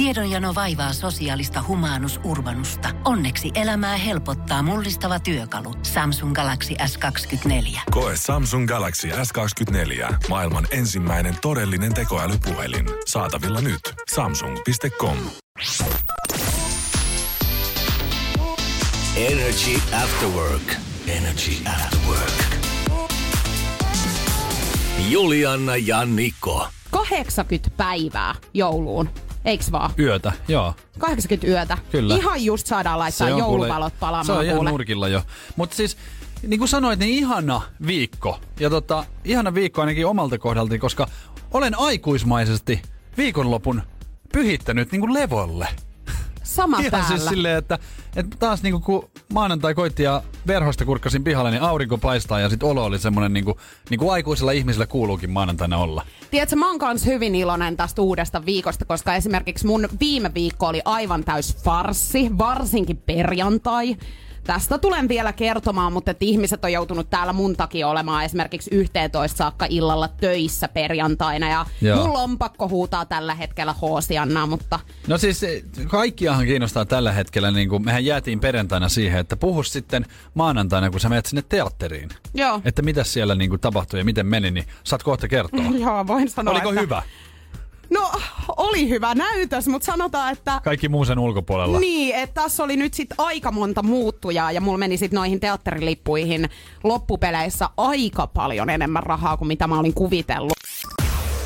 Tiedonjano vaivaa sosiaalista humanus urbanusta. Onneksi elämää helpottaa mullistava työkalu. Samsung Galaxy S24. Koe Samsung Galaxy S24. Maailman ensimmäinen todellinen tekoälypuhelin. Saatavilla nyt. Samsung.com. Energy After Work. Energy After Work. Juliana ja Niko. 80 päivää jouluun. Eiks vaan? Yötä, joo. 80 yötä. Kyllä. Ihan just saadaan laittaa on kuule- jouluvalot palaamaan Se on ihan kuule. nurkilla jo. Mutta siis, niin kuin sanoit, niin ihana viikko. Ja tota, ihana viikko ainakin omalta kohdalta, koska olen aikuismaisesti viikonlopun pyhittänyt niin kuin levolle. Sama Ihan täällä. siis silleen, että, että taas niinku kun maanantai koitti ja verhosta kurkkasin pihalle, niin aurinko paistaa ja sit olo oli semmonen niinku, niinku aikuisilla ihmisillä kuuluukin maanantaina olla. Tiedätkö, mä oon kans hyvin iloinen tästä uudesta viikosta, koska esimerkiksi mun viime viikko oli aivan täys farssi, varsinkin perjantai. Tästä tulen vielä kertomaan, mutta että ihmiset on joutunut täällä mun takia olemaan esimerkiksi 11 saakka illalla töissä perjantaina. Ja Joo. mun lompakko huutaa tällä hetkellä hoosiannaa, mutta No siis eh, kaikkiahan kiinnostaa tällä hetkellä, niin kuin mehän jäätiin perjantaina siihen, että puhu sitten maanantaina, kun sä menet sinne teatteriin. joo. Että mitä siellä niin kuin tapahtui ja miten meni, niin saat kohta kertoa. Joo, voin sanoa, Oliko että... hyvä? No, oli hyvä näytös, mutta sanotaan, että... Kaikki muu sen ulkopuolella. Niin, että tässä oli nyt sit aika monta muuttujaa ja mulla meni sit noihin teatterilippuihin loppupeleissä aika paljon enemmän rahaa kuin mitä mä olin kuvitellut.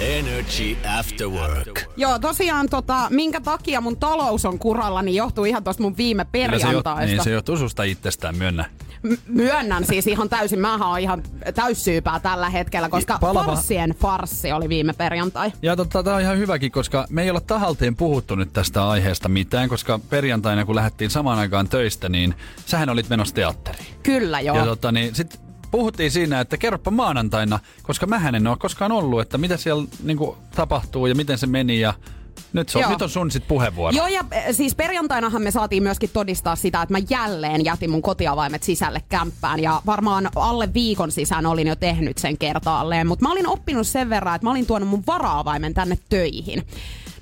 Energy After Work. Joo, tosiaan tota, minkä takia mun talous on kuralla, niin johtuu ihan tosta mun viime Kyllä se, jo, perjantaista. niin, se johtuu susta itsestään, myönnä. Myönnän siis ihan täysin, mähän on ihan täyssyypää tällä hetkellä, koska Palava- farssien farssi oli viime perjantai. Ja tota, tää on ihan hyväkin, koska me ei olla tahalteen puhuttu nyt tästä aiheesta mitään, koska perjantaina kun lähdettiin samaan aikaan töistä, niin sähän olit menossa teatteriin. Kyllä joo. Ja tota, niin sit puhuttiin siinä, että kerropa maanantaina, koska mä en ole koskaan ollut, että mitä siellä niinku, tapahtuu ja miten se meni ja nyt, se on, Joo. nyt on sun sit puheenvuoro. Joo, ja eh, siis perjantainahan me saatiin myöskin todistaa sitä, että mä jälleen jätin mun kotiavaimet sisälle kämppään. Ja varmaan alle viikon sisään olin jo tehnyt sen kertaalleen. Mutta mä olin oppinut sen verran, että mä olin tuonut mun varaavaimen tänne töihin.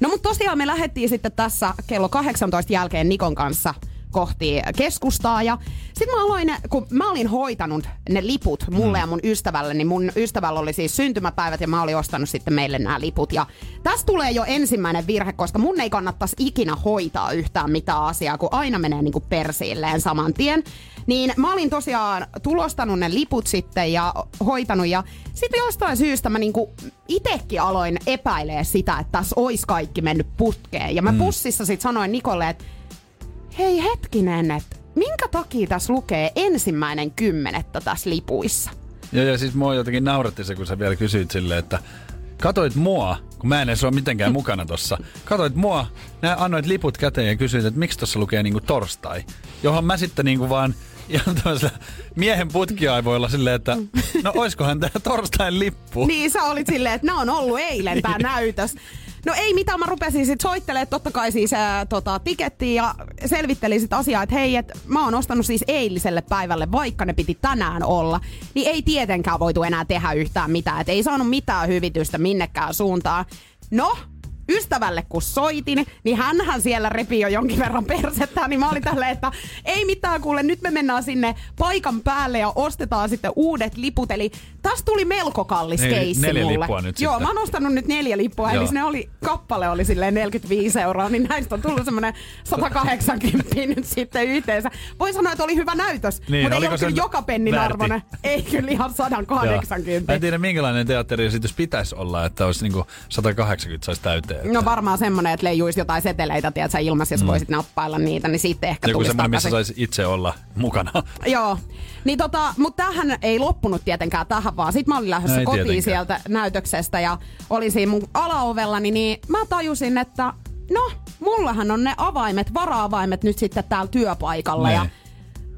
No mutta tosiaan me lähdettiin sitten tässä kello 18 jälkeen Nikon kanssa kohti keskustaa ja sitten mä aloin, kun mä olin hoitanut ne liput mulle ja mun ystävälle, niin mun ystävällä oli siis syntymäpäivät ja mä olin ostanut sitten meille nämä liput. Ja tässä tulee jo ensimmäinen virhe, koska mun ei kannattaisi ikinä hoitaa yhtään mitään asiaa, kun aina menee niinku persiilleen saman tien. Niin mä olin tosiaan tulostanut ne liput sitten ja hoitanut ja sitten jostain syystä mä niinku itekin aloin epäilee sitä, että tässä olisi kaikki mennyt putkeen. Ja mä bussissa sitten sanoin Nikolle, että hei hetkinen, että minkä takia tässä lukee ensimmäinen kymmenettä tässä lipuissa? Ja, ja siis mua jotenkin nauratti se, kun sä vielä kysyit silleen, että katoit mua, kun mä en edes ole mitenkään mukana tossa. Katoit mua, nää annoit liput käteen ja kysyit, että miksi tossa lukee niinku torstai. Johon mä sitten niinku vaan ihan tämmöisellä miehen putkiaivoilla silleen, että no oiskohan tää torstain lippu. Niin sä olit silleen, että nämä on ollut eilen tää näytös. No ei mitään, mä rupesin sitten soittelemaan totta kai siis ää, tota, tikettiin ja selvittelin sit asiaa, että hei, et mä oon ostanut siis eiliselle päivälle, vaikka ne piti tänään olla, niin ei tietenkään voitu enää tehdä yhtään mitään, että ei saanut mitään hyvitystä minnekään suuntaan. No, ystävälle kun soitin, niin hänhän siellä repi jo jonkin verran persettä, niin mä olin tälleen, että ei mitään kuule, nyt me mennään sinne paikan päälle ja ostetaan sitten uudet liput. Eli tästä tuli melko kallis Neljä- keissi neljä mulle. lippua nyt Joo, sitten. mä oon ostanut nyt neljä lippua, Joo. eli ne oli, kappale oli silleen 45 euroa, niin näistä on tullut semmoinen 180 nyt sitten yhteensä. Voi sanoa, että oli hyvä näytös, Niin, mutta ei ole kyllä joka pennin väärti? arvoinen. Ei kyllä ihan Joo. 180. Mä en tiedä, minkälainen teatteriesitys pitäisi olla, että olisi niinku 180 saisi täyteen. No varmaan semmonen, että leijuisi jotain seteleitä, tiedätkö, ilmassa, jos voisit nappailla niitä, niin sitten ehkä Joku tulisi semmoinen, missä saisi itse olla mukana. Joo. Niin tota, mutta tähän ei loppunut tietenkään tähän, vaan sit mä olin lähdössä No ei kotiin tietenkään. sieltä näytöksestä ja olin siinä mun alaovellani, niin mä tajusin, että no, mullahan on ne avaimet, vara-avaimet nyt sitten täällä työpaikalla ja Niin.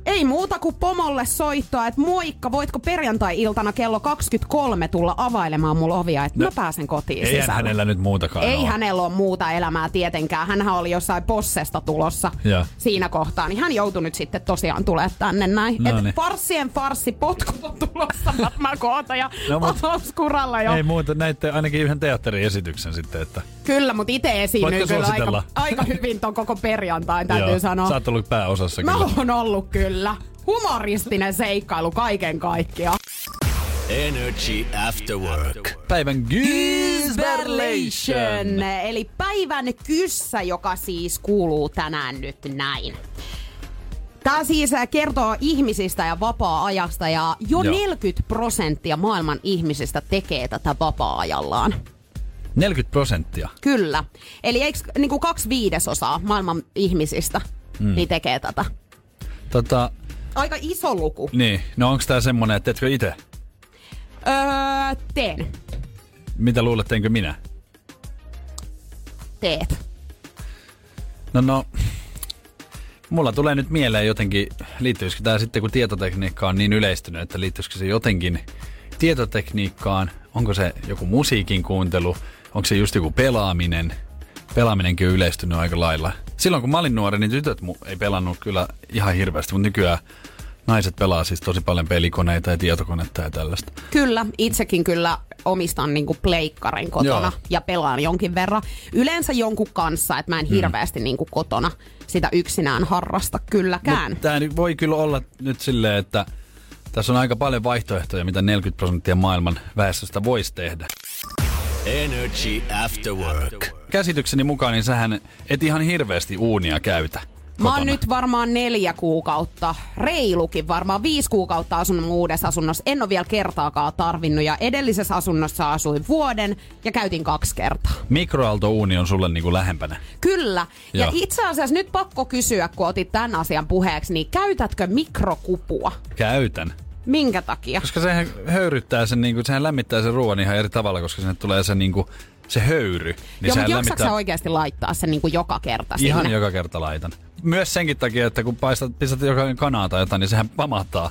Ei muuta kuin pomolle soittoa, että moikka, voitko perjantai-iltana kello 23 tulla availemaan mulla ovia, että no, mä pääsen kotiin Ei sisälle. hänellä nyt muutakaan Ei ole. hänellä ole muuta elämää tietenkään. Hänhän oli jossain possesta tulossa Ja. siinä kohtaa. Niin hän joutui nyt sitten tosiaan tulee tänne näin. No niin. farssien farssi, potkut on tulossa Batman koota ja No mut- kuralla jo. Ei muuta, näitte ainakin yhden teatteriesityksen sitten, että Kyllä, mutta itse esiinnyin kyllä aika, aika hyvin ton koko perjantain, täytyy Joo, sanoa. Sä oot ollut pääosassa Mä kyllä. oon ollut kyllä. Humoristinen seikkailu kaiken kaikkiaan. Energy After Work. Päivän. Gysberlation. Eli päivän kyssä, joka siis kuuluu tänään nyt näin. Tämä siis kertoo ihmisistä ja vapaa-ajasta ja jo Joo. 40 prosenttia maailman ihmisistä tekee tätä vapaa-ajallaan. 40 prosenttia. Kyllä. Eli eikö niin kuin kaksi viidesosaa maailman ihmisistä mm. niin tekee tätä? Tota, Aika iso luku. niin, no onks tää semmonen, että teetkö itse? Öö, teen. Mitä luulet, teenkö minä? Teet. No no, mulla tulee nyt mieleen jotenkin, liittyisikö tämä sitten kun tietotekniikka on niin yleistynyt, että liittyisikö se jotenkin tietotekniikkaan, onko se joku musiikin kuuntelu, onko se just joku pelaaminen, pelaaminenkin on yleistynyt aika lailla. Silloin kun mä olin nuori, niin tytöt mu- ei pelannut kyllä ihan hirveästi, mutta nykyään naiset pelaa siis tosi paljon pelikoneita ja tietokonetta ja tällaista. Kyllä, itsekin kyllä omistan niinku pleikkaren kotona Joo. ja pelaan jonkin verran. Yleensä jonkun kanssa, että mä en hirveästi niinku kotona sitä yksinään harrasta kylläkään. Mutta tämä voi kyllä olla nyt silleen, että tässä on aika paljon vaihtoehtoja, mitä 40 prosenttia maailman väestöstä voisi tehdä. Energy After Work. Käsitykseni mukaan, niin sähän et ihan hirveästi uunia käytä. Mä oon kotona. nyt varmaan neljä kuukautta, reilukin varmaan viisi kuukautta asunut uudessa asunnossa. En ole vielä kertaakaan tarvinnut ja edellisessä asunnossa asuin vuoden ja käytin kaksi kertaa. Mikroaaltouuni on sulle niinku lähempänä. Kyllä. Ja Joo. itse asiassa nyt pakko kysyä, kun otit tämän asian puheeksi, niin käytätkö mikrokupua? Käytän. Minkä takia? Koska sehän höyryttää sen, niinku, sehän lämmittää sen ruoan ihan eri tavalla, koska sinne tulee se, niinku, se höyry. Niin Joo, mutta jaksatko sä oikeasti laittaa sen niin kuin joka kerta Ihan sinne? joka kerta laitan. Myös senkin takia, että kun paistat, pistät joka kanaa tai jotain, niin sehän pamahtaa.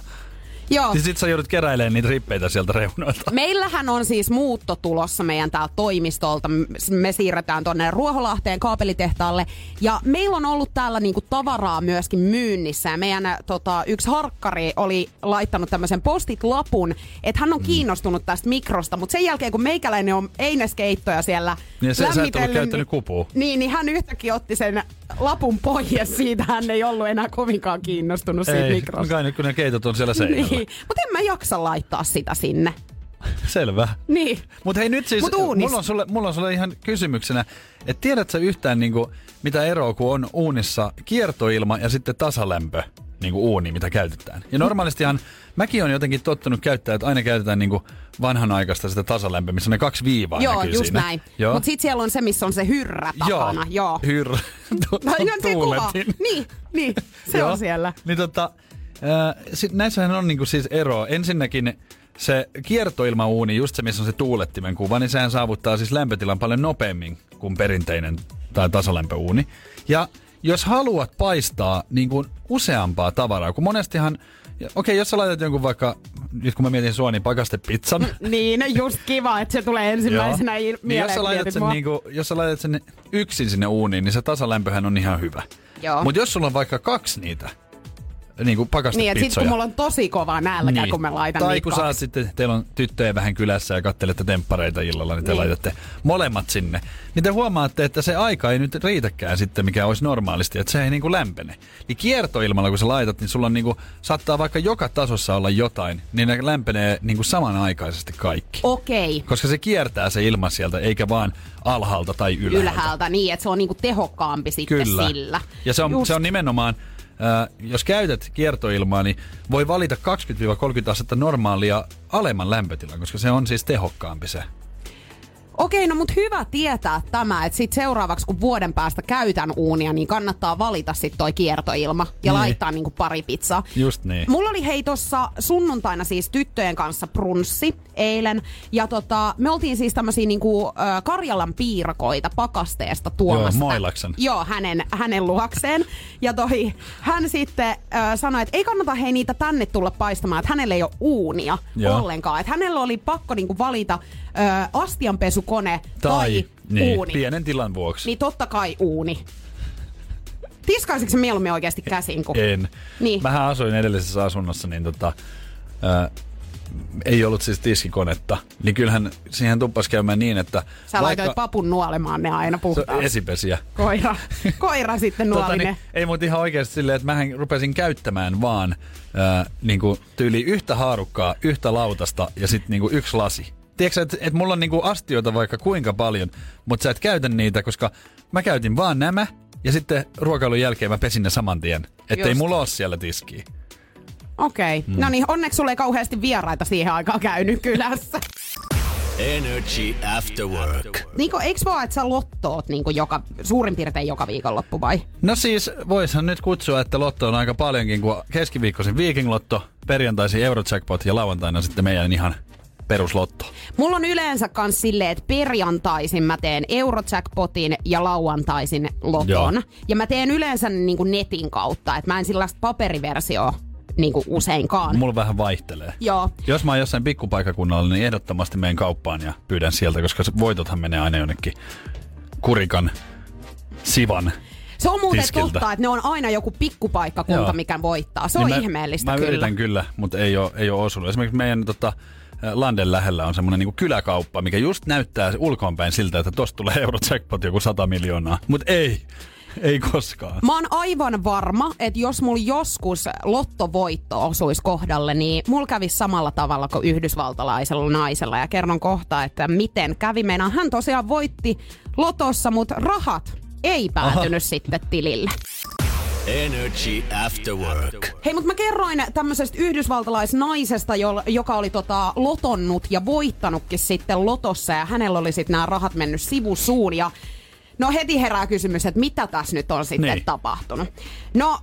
Joo. Niin sit sä joudut keräilemään niitä rippeitä sieltä reunoilta. Meillähän on siis muutto tulossa meidän täältä toimistolta. Me siirretään tonne Ruoholahteen kaapelitehtaalle. Ja meillä on ollut täällä niinku tavaraa myöskin myynnissä. Ja meidän tota, yksi harkkari oli laittanut tämmöisen postit-lapun, että hän on Mm. kiinnostunut tästä mikrosta. Mutta sen jälkeen, kun meikäläinen on eineskeittoja siellä Niin sä- sä et ollut käyttänyt kupua. Niin, niin hän yhtäkkiä otti sen lapun ja siitä hän ei ollut enää kovinkaan kiinnostunut siitä Ei, mikrosta. kai nyt kun ne keitot on siellä seinällä. Niin, mutta en mä jaksa laittaa sitä sinne. Selvä. Niin. Mutta hei nyt siis, Mut mulla on, sulle, mulla on sulle ihan kysymyksenä, että tiedätkö yhtään niinku, mitä eroa, kun on uunissa kiertoilma ja sitten tasalämpö niinku uuni, mitä käytetään. Ja normaalistihan mäkin on jotenkin tottunut käyttää, että aina käytetään niinku vanhanaikaista sitä tasalämpöä, missä on ne kaksi viivaa Joo, näkyy just siinä. näin. Joo. Mutta sitten siellä on se, missä on se hyrrä takana. Joo. Hyrrä. Tu- No, no, se kuva. Niin, niin, se Joo. on siellä. Niin tota, ää, sit näissähän on niinku siis ero. Ensinnäkin se kiertoilmauuni, just se missä on se tuulettimen kuva, niin sehän saavuttaa siis lämpötilan paljon nopeammin kuin perinteinen tai tasalämpöuuni. Ja jos haluat paistaa niin kuin useampaa tavaraa, kun monestihan, ja okei, jos sä laitat jonkun vaikka, nyt kun mä mietin sua, niin pakastepizzan, Niin, just kiva, että se tulee ensimmäisenä il- niin jos sä, laitat sen, mua. niinku, jos sä laitat sen yksin sinne uuniin, niin se tasalämpöhän on ihan hyvä. Mutta jos sulla on vaikka kaksi niitä, niin kuin Niin, pakastepizzoja. että sit kun mulla on tosi kova nälkä, kun mä laitan Tai kun kaksi. sitten, teillä on tyttöjä vähän kylässä ja kattelette temppareita illalla, niin te Niin. laitatte molemmat sinne. Niin te huomaatte, että se aika ei nyt riitäkään sitten, mikä olisi normaalisti, että se ei niinku lämpene. Niin kiertoilmalla, kun sä laitat, niin sulla on niinku, saattaa vaikka joka tasossa olla jotain, niin ne lämpenee niinku samanaikaisesti kaikki. Okei. Koska se kiertää se ilma sieltä, eikä vaan alhaalta tai ylhäältä. Ylhäältä niin, että se on niinku tehokkaampi sitten Kyllä. sillä. Ja se on, Just. se on nimenomaan, äh, jos käytät kiertoilmaa, niin voi valita 20-30 astetta normaalia alemman lämpötilan, koska se on siis tehokkaampi se. Okei, no mut hyvä tietää tämä, että sit seuraavaksi kun vuoden päästä käytän uunia, niin kannattaa valita sit toi kiertoilma ja Niin. laittaa niinku pari pizzaa. Just niin. Mulla oli hei tossa sunnuntaina siis tyttöjen kanssa brunssi eilen. Ja tota, me oltiin siis tämmösiä niinku äh, Karjalan piirakoita pakasteesta tuomassa. Joo, Moilaksen. Joo, hänen, hänen luokseen. Ja toi, hän sitten äh, sanoi, että ei kannata hei niitä tänne tulla paistamaan, että hänellä ei ole uunia Joo. ollenkaan. Että hänellä oli pakko niinku valita äh, astianpesukone tai, Tai niin, uuni. pienen tilan vuoksi. Niin totta kai uuni. Tiskaisitko mieluummin oikeasti käsin? Kun... En. Niin. Mähän asuin edellisessä asunnossa, niin tota, ää, ei ollut siis tiskikonetta. Niin kyllähän siihen tuppas käymään niin, että... Sä laitoit papun nuolemaan ne aina on esipesiä. Koira, koira sitten nuoli Tota, niin, ei mut ihan oikeasti silleen, että mähän rupesin käyttämään vaan ää, niinku, tyyli yhtä haarukkaa, yhtä lautasta ja sitten niinku yksi lasi. Tiedätkö, että et mulla on niinku astioita vaikka kuinka paljon, mutta sä et käytä niitä, koska mä käytin vaan nämä ja sitten ruokailun jälkeen mä pesin ne saman tien. Että ei Just. mulla ole siellä tiskiä. Okei. Okay. Mm. No niin, onneksi sulle ei kauheasti vieraita siihen aikaan käynyt kylässä. Energy After Work. Niiko, eikö vaan, että sä lottoot niinku joka, suurin piirtein joka viikonloppu vai? No siis, voishan nyt kutsua, että lotto on aika paljonkin, kun keskiviikkoisin Viking Lotto, perjantaisin Eurojackpot ja lauantaina sitten meidän ihan peruslotto. Mulla on yleensä kans silleen, että perjantaisin mä teen Eurojackpotin ja lauantaisin loton. Joo. Ja mä teen yleensä niinku netin kautta, että mä en sellaista paperiversioa niinku useinkaan. Mulla vähän vaihtelee. Joo. Jos mä oon jossain pikkupaikakunnalla, niin ehdottomasti menen kauppaan ja pyydän sieltä, koska voitothan menee aina jonnekin kurikan, sivan. Se on muuten tiskiltä. totta, että ne on aina joku pikkupaikkakunta, Joo. mikä voittaa. Se on Niin mä, ihmeellistä Mä kyllä. yritän kyllä, mutta ei ole, ei ole osunut. Esimerkiksi meidän tota, Landen lähellä on semmoinen niinku kyläkauppa, mikä just näyttää ulkoonpäin siltä, että tosta tulee Eurojackpot joku 100 miljoonaa. Mutta ei, ei koskaan. Mä oon aivan varma, että jos mulla joskus lottovoitto osuisi kohdalle, niin mulla kävisi samalla tavalla kuin yhdysvaltalaisella naisella. Ja kerron kohta, että miten kävi. Meinaan hän tosiaan voitti lotossa, mutta rahat ei päätynyt Aha. sitten tilille. Energy After Work. Hei, mutta mä kerroin tämmöisestä yhdysvaltalaisnaisesta, jo- joka oli tota lotonnut ja voittanutkin sitten lotossa ja hänellä oli sitten nämä rahat mennyt sivusuun ja No heti herää kysymys, että mitä tässä nyt on sitten Niin. tapahtunut. No,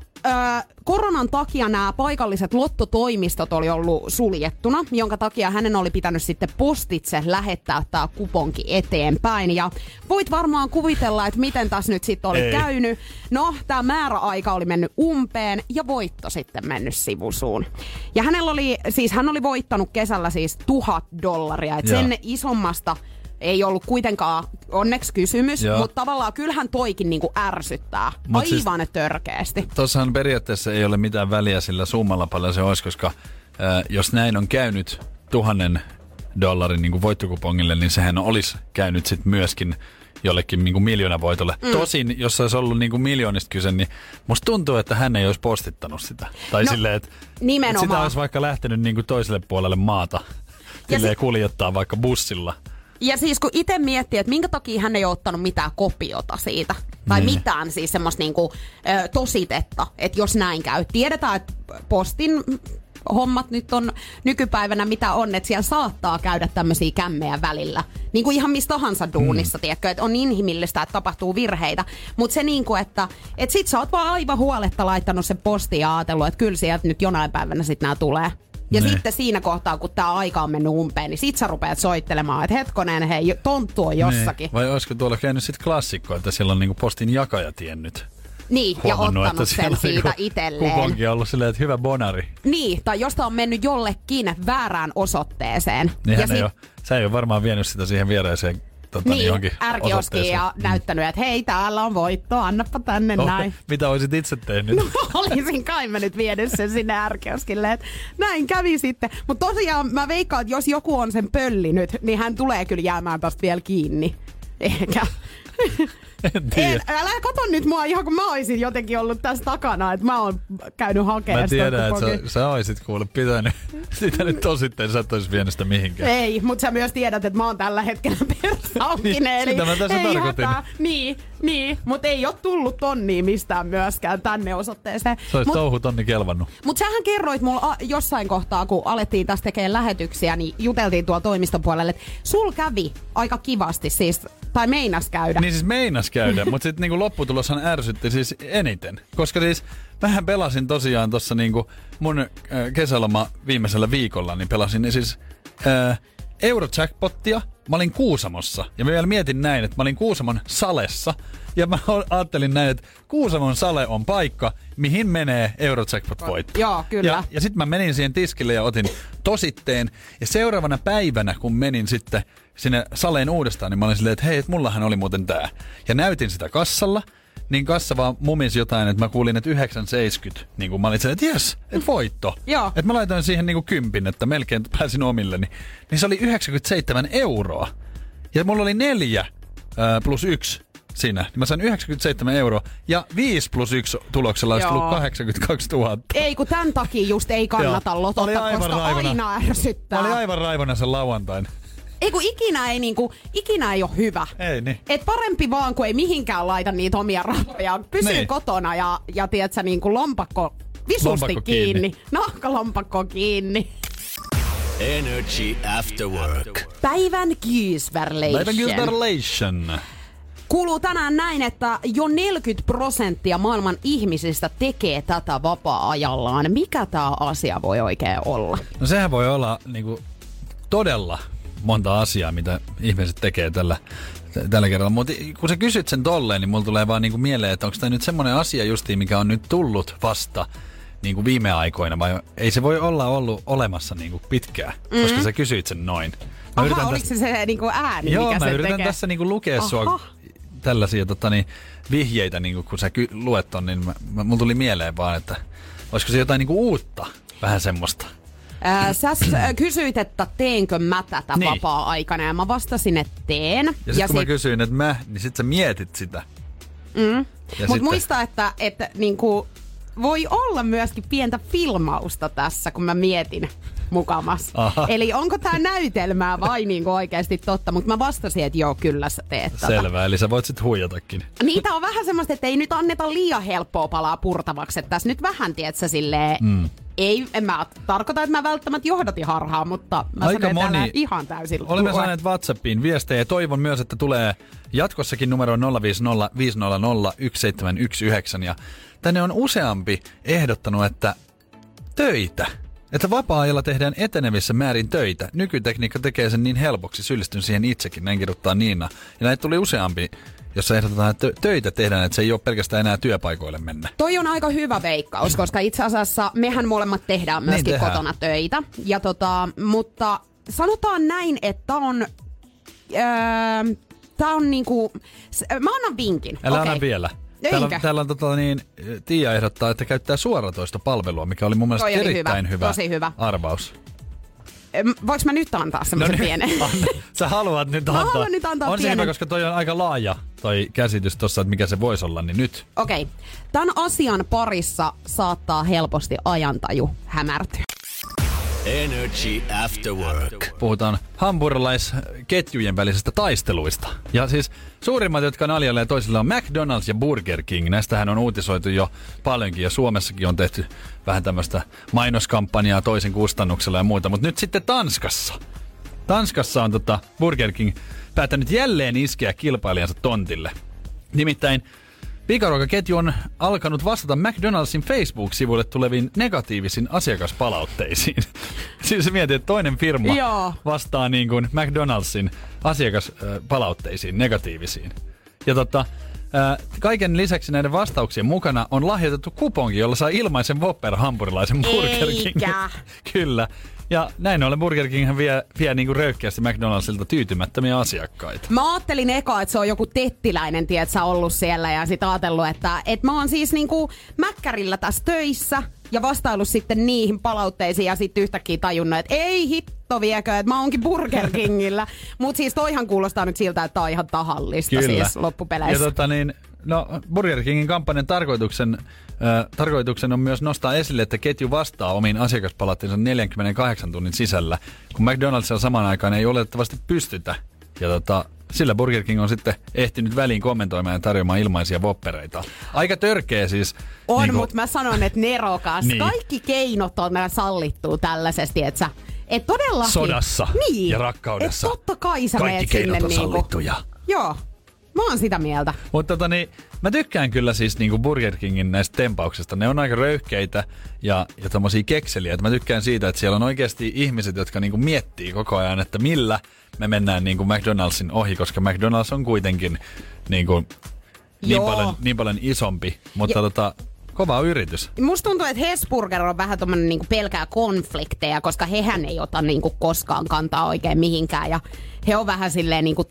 koronan takia nämä paikalliset lottotoimistot oli ollut suljettuna, jonka takia hänen oli pitänyt sitten postitse lähettää tämä kuponki eteenpäin. Ja voit varmaan kuvitella, että miten tässä nyt sitten oli Ei. käynyt. No, tämä määräaika oli mennyt umpeen ja voitto sitten mennyt sivusuun. Ja hänellä oli, siis hän oli voittanut kesällä siis tuhat dollaria, Joo. sen isommasta ei ollut kuitenkaan onneksi kysymys, Joo. mutta tavallaan kyllähän toikin niinku ärsyttää. Mut siis- Aivan törkeästi. Tossahan periaatteessa ei ole mitään väliä sillä summalla paljon se olisi, koska ää, jos näin on käynyt tuhannen dollarin niin kuin voittokupongille, niin sehän olisi käynyt sitten myöskin jollekin niin kuin miljoonavoitolle. Mm. Tosin, jos olisi ollut niin kuin miljoonista kyse, niin musta tuntuu, että hän ei olisi postittanut sitä. Tai No, silleen, että, että nimenomaan. sitä olisi vaikka lähtenyt niin kuin toiselle puolelle maata. Ja Silleen si- kuljettaa vaikka bussilla. Ja siis kun itse miettii, että minkä takia hän ei ole ottanut mitään kopiota siitä, tai Niin. mitään siis semmoista niinku, ö, tositetta, että jos näin käy. Tiedetään, että postin hommat nyt on nykypäivänä mitä on, että siellä saattaa käydä tämmöisiä kämmejä välillä. Niin kuin ihan missä tahansa duunissa, mm. tiedätkö, että on inhimillistä, että tapahtuu virheitä. Mutta se niin kuin, että et sit sä oot vaan aivan huoletta laittanut sen postiin ja ajatellut, että kyllä sieltä nyt jonain päivänä sit nämä tulee. Ja Niin. sitten siinä kohtaa, kun tämä aika on mennyt umpeen, niin sit sä rupeat soittelemaan, että hetkonen, hei, tonttu on jossakin. Niin. Vai olisiko tuolla käynyt sitten klassikko, että siellä on niin kuin postin jakaja tiennyt? Niin, ja ottanut sen siitä niinku itselleen. Kuponki on ollut silleen, että hyvä bonari. Niin, tai josta on mennyt jollekin väärään osoitteeseen. Niin ja hän ei ole, sä ei ole varmaan vienyt sitä siihen viereiseen tota, niin, johonkin osoitteeseen. ja näyttänyt, että hei, täällä on voitto, annappa tänne Oh, näin. Mitä olisit itse tehnyt? No olisin kai mä nyt vienyt sen sinne että näin kävi sitten. Mutta tosiaan mä veikkaan, että jos joku on sen pöllinyt, niin hän tulee kyllä jäämään tästä vielä kiinni. Ehkä. En tiedä. En, älä kato nyt mua ihan kun mä olisin jotenkin ollut tässä takana, että mä oon käynyt hakemaan Mä tiedän, että sä, sä oisit kuule pitänyt sitä nyt tosittain, sä et ois vienyt sitä mihinkään. Ei, mutta sä myös tiedät, että mä oon tällä hetkellä persaukkinen. Niin, eli sitä mä tässä ei tarkoitin. hätää. Niin, niin mutta ei ole tullut tonnia mistään myöskään tänne osoitteeseen. Se olisi Mut- touhu tonni kelvannut. Mutta sähän kerroit mulla a- jossain kohtaa, kun alettiin tästä tekemään lähetyksiä, niin juteltiin tuolla toimiston puolelle, että sul kävi aika kivasti siis, tai meinas käydä. Niin siis meinas käydä, mutta sitten niinku lopputuloshan ärsytti siis eniten. Koska siis mähän pelasin tosiaan tuossa niinku mun äh, kesäloma viimeisellä viikolla, niin pelasin niin siis äh, Eurojackpottia. Mä olin Kuusamossa. Ja mä vielä mietin näin, että mä olin Kuusamon salessa. Ja mä ajattelin näin, että Kuusamon sale on paikka, mihin menee Eurojackpot-voitto. Joo, kyllä. Ja, ja sitten mä menin siihen tiskille ja otin tositteen. Ja seuraavana päivänä, kun menin sitten sinne saleen uudestaan, niin mä olin silleen, että hei, et mullahan oli muuten tää. Ja näytin sitä kassalla. Niin kassa vaan mumisi jotain, että mä kuulin, että 9,70. Niin kuin mä olin silleen, että jes, että voitto. Joo. Että mä laitoin siihen niin kuin kympin, että melkein pääsin omilleni. Niin se oli 97 euroa. Ja mulla oli neljä ää, plus yksi siinä. Niin mä sain 97 euroa. Ja 5 plus 1 tuloksella olisi tullut 82 000. Ei, kun tämän takia just ei kannata lotota, koska raivona. aina ärsyttää. Mä olin aivan raivona sen lauantain. Ei kun ikinä ei, niinku, ikinä ei ole hyvä. Ei niin. Et parempi vaan, kun ei mihinkään laita niitä omia rahoja. Pysyy Niin. kotona ja, ja tiedätkö, niinku lompakko visusti Lompakko kiinni. kiinni. kiinni. Nahkalompakko kiinni. Energy After Work. Päivän Kiisverlation. Päivän Gilberlation. Kuuluu tänään näin, että jo 40 prosenttia maailman ihmisistä tekee tätä vapaa-ajallaan. Mikä tämä asia voi oikein olla? No sehän voi olla niinku, todella monta asiaa, mitä ihmiset tekee tällä, tällä kerralla. Mutta kun sä kysyt sen tolleen, niin mulla tulee vaan niinku mieleen, että onko tämä nyt semmoinen asia justiin, mikä on nyt tullut vasta niin kuin viime aikoina, vai ei se voi olla ollut olemassa niin kuin pitkään, mm. koska sä kysyit sen noin. Mä Aha, oliko se se niinku ääni, Joo, mikä mä se yritän tekee? tässä niinku lukea Aha. sua tällaisia tota, niin, vihjeitä, niinku, kun sä ky- luet ton, niin mä, mä, mulla tuli mieleen vaan, että olisiko se jotain niinku uutta, vähän semmoista. Ää, sä s- ä, kysyit, että teenkö mä tätä Niin. vapaa-aikana ja mä vastasin, että teen. Ja sitten kun mä sit- kysyin, että mä, niin sit sä mietit sitä. Mm. Mutta sitten- muista, että, että niinku, voi olla myöskin pientä filmausta tässä, kun mä mietin mukamas. Aha. Eli onko tämä näytelmää vai niinku oikeasti totta? Mutta mä vastasin, että joo, kyllä sä teet tätä. Selvä, eli sä voit sit huijatakin. Niitä on vähän semmoista, että ei nyt anneta liian helppoa palaa purtavaksi. Että tässä nyt vähän, tiedätkö, silleen... Mm. Ei, en mä tarkoita, että mä välttämättä johdatin harhaa, mutta mä Aika moni- ihan täysin Olemme saaneet WhatsAppiin viestejä ja toivon myös, että tulee jatkossakin numero 050 500 1719 ja tänne on useampi ehdottanut, että töitä. Että vapaa-ajalla tehdään etenevissä määrin töitä. Nykytekniikka tekee sen niin helpoksi, syyllistyn siihen itsekin, näin kirjoittaa Niina. Ja näitä tuli useampi, jossa ehdotetaan, että tö- töitä tehdään, että se ei ole pelkästään enää työpaikoille mennä. Toi on aika hyvä veikkaus, koska itse asiassa mehän molemmat tehdään myöskin Niin tehdään. kotona töitä. Ja tota, mutta sanotaan näin, että on... Öö, Tää on niinku... Mä annan vinkin. Älä Okei. anna vielä. Eikä. Täällä, on- täällä on tota niin, Tiia ehdottaa, että käyttää suoratoistopalvelua, mikä oli mun mielestä Toi oli hyvä, erittäin hyvä, tosi hyvä. arvaus. Voinko mä nyt antaa semmoisen nyt, pienen? anna. Sä haluat nyt Mä antaa. haluan nyt antaa on se pienen. hyvä, koska toi on aika laaja toi käsitys tossa, että mikä se voisi olla, niin nyt. Okei. Okay. Tämän asian parissa saattaa helposti ajantaju hämärtyä. Energy After Work. Puhutaan hampurilaisketjujen välisestä taisteluista. Ja siis suurimmat, jotka naljalee toisilla on McDonald's ja Burger King. Näistähän on uutisoitu jo paljonkin ja Suomessakin on tehty vähän tämmöistä mainoskampanjaa toisen kustannuksella ja muuta. Mutta nyt sitten Tanskassa. Tanskassa on tota Burger King päättänyt jälleen iskeä kilpailijansa tontille. Nimittäin pikaruokaketju on alkanut vastata McDonald'sin Facebook-sivuille tuleviin negatiivisiin asiakaspalautteisiin. siis mietin, että toinen firma Joo. vastaa niin kuin McDonald'sin asiakaspalautteisiin, negatiivisiin. Ja tota, kaiken lisäksi näiden vastauksien mukana on lahjoitettu kuponki, jolla saa ilmaisen Whopper hampurilaisen Burger King. Kyllä. Ja näin ollen Burger King vie, vie niin kuin röyhkeästi McDonald'silta tyytymättömiä asiakkaita. Mä ajattelin eka, että se on joku tettiläinen, tiedät sä, ollut siellä ja sit ajatellut, että et mä oon siis niinku Mäkkärillä tässä töissä ja vastaillut sitten niihin palautteisiin ja sitten yhtäkkiä tajunnut, että ei hitto viekö, että mä oonkin Burger Kingillä. Mutta siis toihan kuulostaa nyt siltä, että tää on ihan tahallista Kyllä. siis loppupeleissä. Ja tota niin, no Burger Kingin kampanjan tarkoituksen, äh, tarkoituksen on myös nostaa esille, että ketju vastaa omiin asiakaspalauttiinsa 48 tunnin sisällä, kun McDonaldsilla samaan aikaan ei oletettavasti pystytä. Ja tota, sillä Burger King on sitten ehtinyt väliin kommentoimaan ja tarjoamaan ilmaisia voppereita. Aika törkeä siis. On, niinku- mutta mä sanon, että nerokas. Niin. Kaikki keinot on sallittu tällaisesti, että sä et todellakin... Sodassa niin, ja rakkaudessa. Et totta kai sä Kaikki keinot sinne on niinku... sallittuja. Joo, mä oon sitä mieltä. Mutta tota niin, mä tykkään kyllä siis niinku Burger Kingin näistä tempauksista. Ne on aika röyhkeitä ja, ja tommosia kekseliä. Et Mä tykkään siitä, että siellä on oikeasti ihmiset, jotka niinku miettii koko ajan, että millä me mennään niinku McDonaldsin ohi, koska McDonalds on kuitenkin niinku niin, paljon, niin paljon isompi. Mutta Ja- tota, kova yritys. Musta tuntuu, että Hesburger on vähän tommonen niinku pelkää konflikteja, koska hehän ei ota niinku koskaan kantaa oikein mihinkään. Ja he on vähän silleen niinku,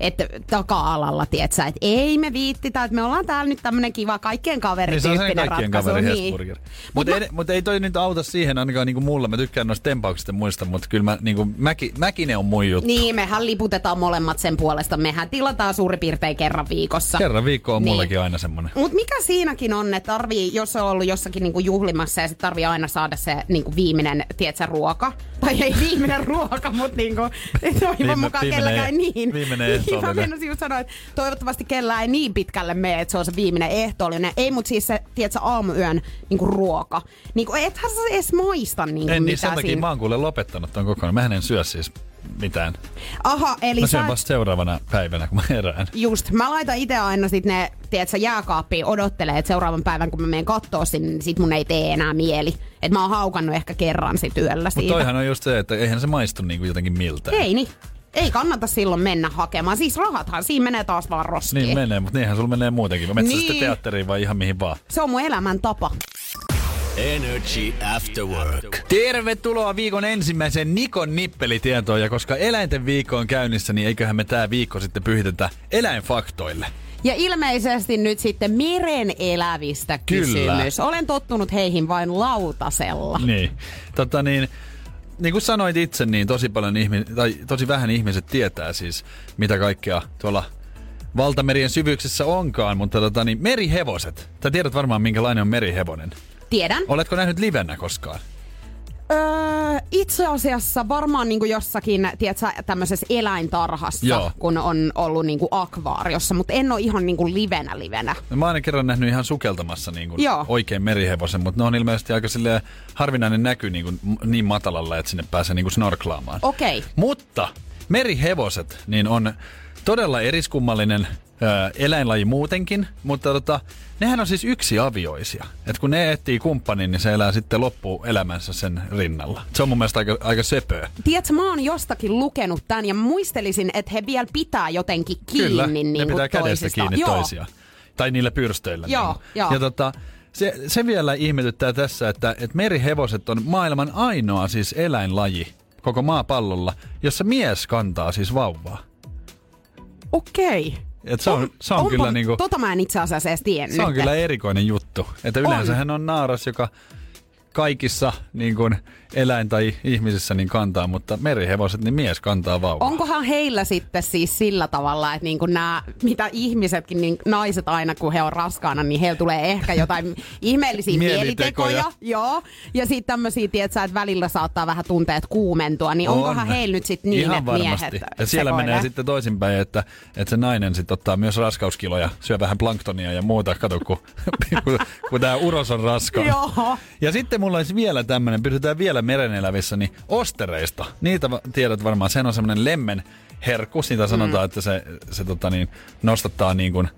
että taka-alalla, tietsä, että ei me viittitä, että me ollaan täällä nyt tämmönen kiva kaikkien Niin se on kaikkien ratkaisu. kaveri niin. Hesburger. Mut Mutta mä- ei, mut ei toi nyt auta siihen ainakaan niinku mulla. Mä tykkään noista tempauksista muista, mutta kyllä mä, niinku, mäki, mäkinen on mun juttu. Niin, mehän liputetaan molemmat sen puolesta. Mehän tilataan suurin piirtein kerran viikossa. Kerran viikko on Niin. mullakin aina semmonen. Mutta mikä siinäkin on, että tarvii, jos on ollut jossakin niinku juhlimassa ja sit tarvii aina saada se niinku viimeinen, tietsä, ruoka. Tai ei viimeinen ruoka, mutta niinku, toivon Mukaan viimeinen- kelläkään niin. viimeinen Niin, ehtoollinen. Mä meinasin just sanoa, että toivottavasti kellään ei niin pitkälle mene, että se on se viimeinen ehtoollinen. Ei, mutta siis se, tietsä, aamuyön niinku ruoka. Niinku, ethän sä edes maista niinku En niin sen takia siinä. mä oon kuule lopettanut ton kokonaan. Mä en syö siis mitään. Aha, eli Mä sä... syön vasta seuraavana päivänä, kun mä herään. Just, mä laitan itse aina sit ne, tiedätkö, jääkaappiin odottelee, että seuraavan päivän kun mä menen kattoo sinne, niin sit mun ei tee enää mieli. Että mä oon haukannut ehkä kerran sit yöllä Mutta siitä. toihan on just se, että eihän se maistu niinku jotenkin miltään. Ei niin. Ei kannata silloin mennä hakemaan. Siis rahathan siinä menee taas vaan roskiin. Niin menee, mutta niinhän sulla menee muutenkin. Mä niin. sitten teatteriin vai ihan mihin vaan. Se on mun elämän tapa. Energy After Work. Tervetuloa viikon ensimmäisen Nikon nippelitietoon. Ja koska eläinten viikko on käynnissä, niin eiköhän me tää viikko sitten pyhitetä eläinfaktoille. Ja ilmeisesti nyt sitten meren elävistä Kyllä. kysymys. Olen tottunut heihin vain lautasella. Niin. Tota niin, niin kuin sanoit itse, niin tosi paljon ihmi- tai tosi vähän ihmiset tietää siis, mitä kaikkea tuolla valtamerien syvyyksissä onkaan, mutta tota niin, merihevoset. Sä tiedät varmaan, minkälainen on merihevonen. Tiedän. Oletko nähnyt livenä koskaan? Öö, itse asiassa varmaan niinku jossakin, tiedätkö, tämmöisessä eläintarhassa, Joo. kun on ollut niinku akvaariossa, mutta en ole ihan niinku livenä livenä. No, mä oon kerran nähnyt ihan sukeltamassa niin kuin Joo. oikein merihevosen, mutta ne on ilmeisesti aika silleen harvinainen näky niin, kuin, niin matalalla, että sinne pääsee niin kuin snorklaamaan. Okei. Mutta merihevoset niin on todella eriskummallinen eläinlaji muutenkin, mutta tota, nehän on siis yksi avioisia. Et kun ne etsii kumppanin, niin se elää sitten loppuelämänsä sen rinnalla. Se on mun mielestä aika, aika söpöä. Tiedätkö, mä oon jostakin lukenut tämän ja muistelisin, että he vielä pitää jotenkin kiinni Kyllä, niin ne pitää kädestä toisista. kiinni Joo. toisia. Tai niillä pyrstöillä. Joo, niin. joo. Ja tota, se, se vielä ihmetyttää tässä, että, että merihevoset on maailman ainoa siis eläinlaji koko maapallolla, jossa mies kantaa siis vauvaa. Okei. Et se on, se on onpa- kyllä niinku, Tota mä en itse asiassa edes tiennyt. se on kyllä erikoinen juttu. Että yleensähän on naaras, joka kaikissa niin kuin eläin- tai ihmisissä niin kantaa, mutta merihevoset, niin mies kantaa vauvaa. Onkohan heillä sitten siis sillä tavalla, että niinku nämä, mitä ihmisetkin, niin naiset aina kun he on raskaana, niin heillä tulee ehkä jotain ihmeellisiä Mielitekoja. mielitekoja. Joo. Ja sitten tämmöisiä, tietsä, että välillä saattaa vähän tunteet kuumentua, niin onkohan On. heillä nyt sitten niin, Ihan että varmasti. miehet Ja siellä sekoilee? menee sitten toisinpäin, että, että se nainen sitten ottaa myös raskauskiloja, syö vähän planktonia ja muuta, kato kun, kun, kun tämä uros on raskaan. Joo. Ja sitten mulla olisi vielä tämmöinen, pysytään vielä merenelävissä, niin ostereista. Niitä tiedät varmaan, sen on semmoinen lemmen herkku, siitä sanotaan, että se, se tota niin, nostattaa niin kuin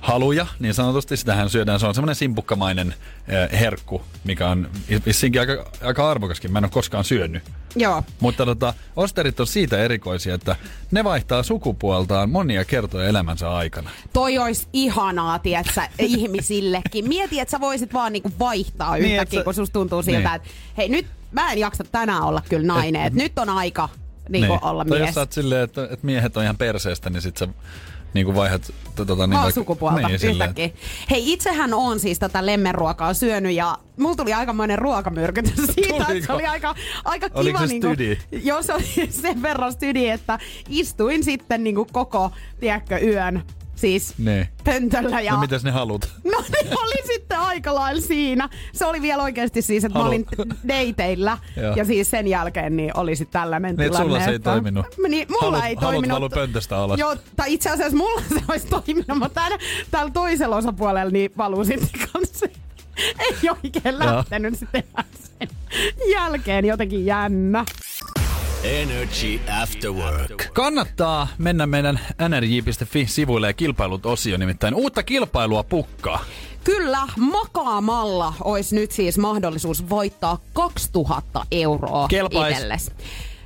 haluja, niin sanotusti sitähän syödään. Se on semmoinen simpukkamainen eh, herkku, mikä on vissinkin aika, aika arvokaskin. Mä en ole koskaan syönyt. Joo. Mutta tota, osterit on siitä erikoisia, että ne vaihtaa sukupuoltaan monia kertoja elämänsä aikana. Toi olisi ihanaa, tietsä, ihmisillekin. Mieti, että sä voisit vaan niinku vaihtaa Niin, yhtäkkiä, sä- kun susta tuntuu siltä, Niin. että hei nyt mä en jaksa tänään olla kyllä nainen, että nyt on aika niinku olla Tai jos sä oot silleen, että, että miehet on ihan perseestä, niin sit sä niin kuin vaihdat tota, niin sukupuolta niin, yhtäkkiä. Hei, itsehän on siis tätä lemmenruokaa syönyt ja mulla tuli aikamoinen ruokamyrkytys siitä, että Tuliko? se oli aika, aika kiva. Oliko se niinku, stydi? Joo, se oli sen verran stydi, että istuin sitten niinku koko, tiedätkö, yön siis Niin. pöntöllä. Ja... No mitäs ne halut? No niin oli sitten aika lailla siinä. Se oli vielä oikeasti siis, että mä Halu- olin dateilla ja siis sen jälkeen niin oli sitten tällainen Niin, tilanne. sulla se ei että- toiminut. Niin, mulla Halut- ei halut toiminut. valu pöntöstä alas. Joo, tai itse asiassa mulla se olisi toiminut, mutta täällä, täällä toisella osapuolella niin valuu sitten kanssa. Ei oikein lähtenyt sitten sen jälkeen jotenkin jännä. Energy After Work. Kannattaa mennä meidän nrj.fi-sivuille ja kilpailut osio, nimittäin uutta kilpailua pukkaa. Kyllä, makaamalla olisi nyt siis mahdollisuus voittaa 2000 euroa Kelpais. itsellesi.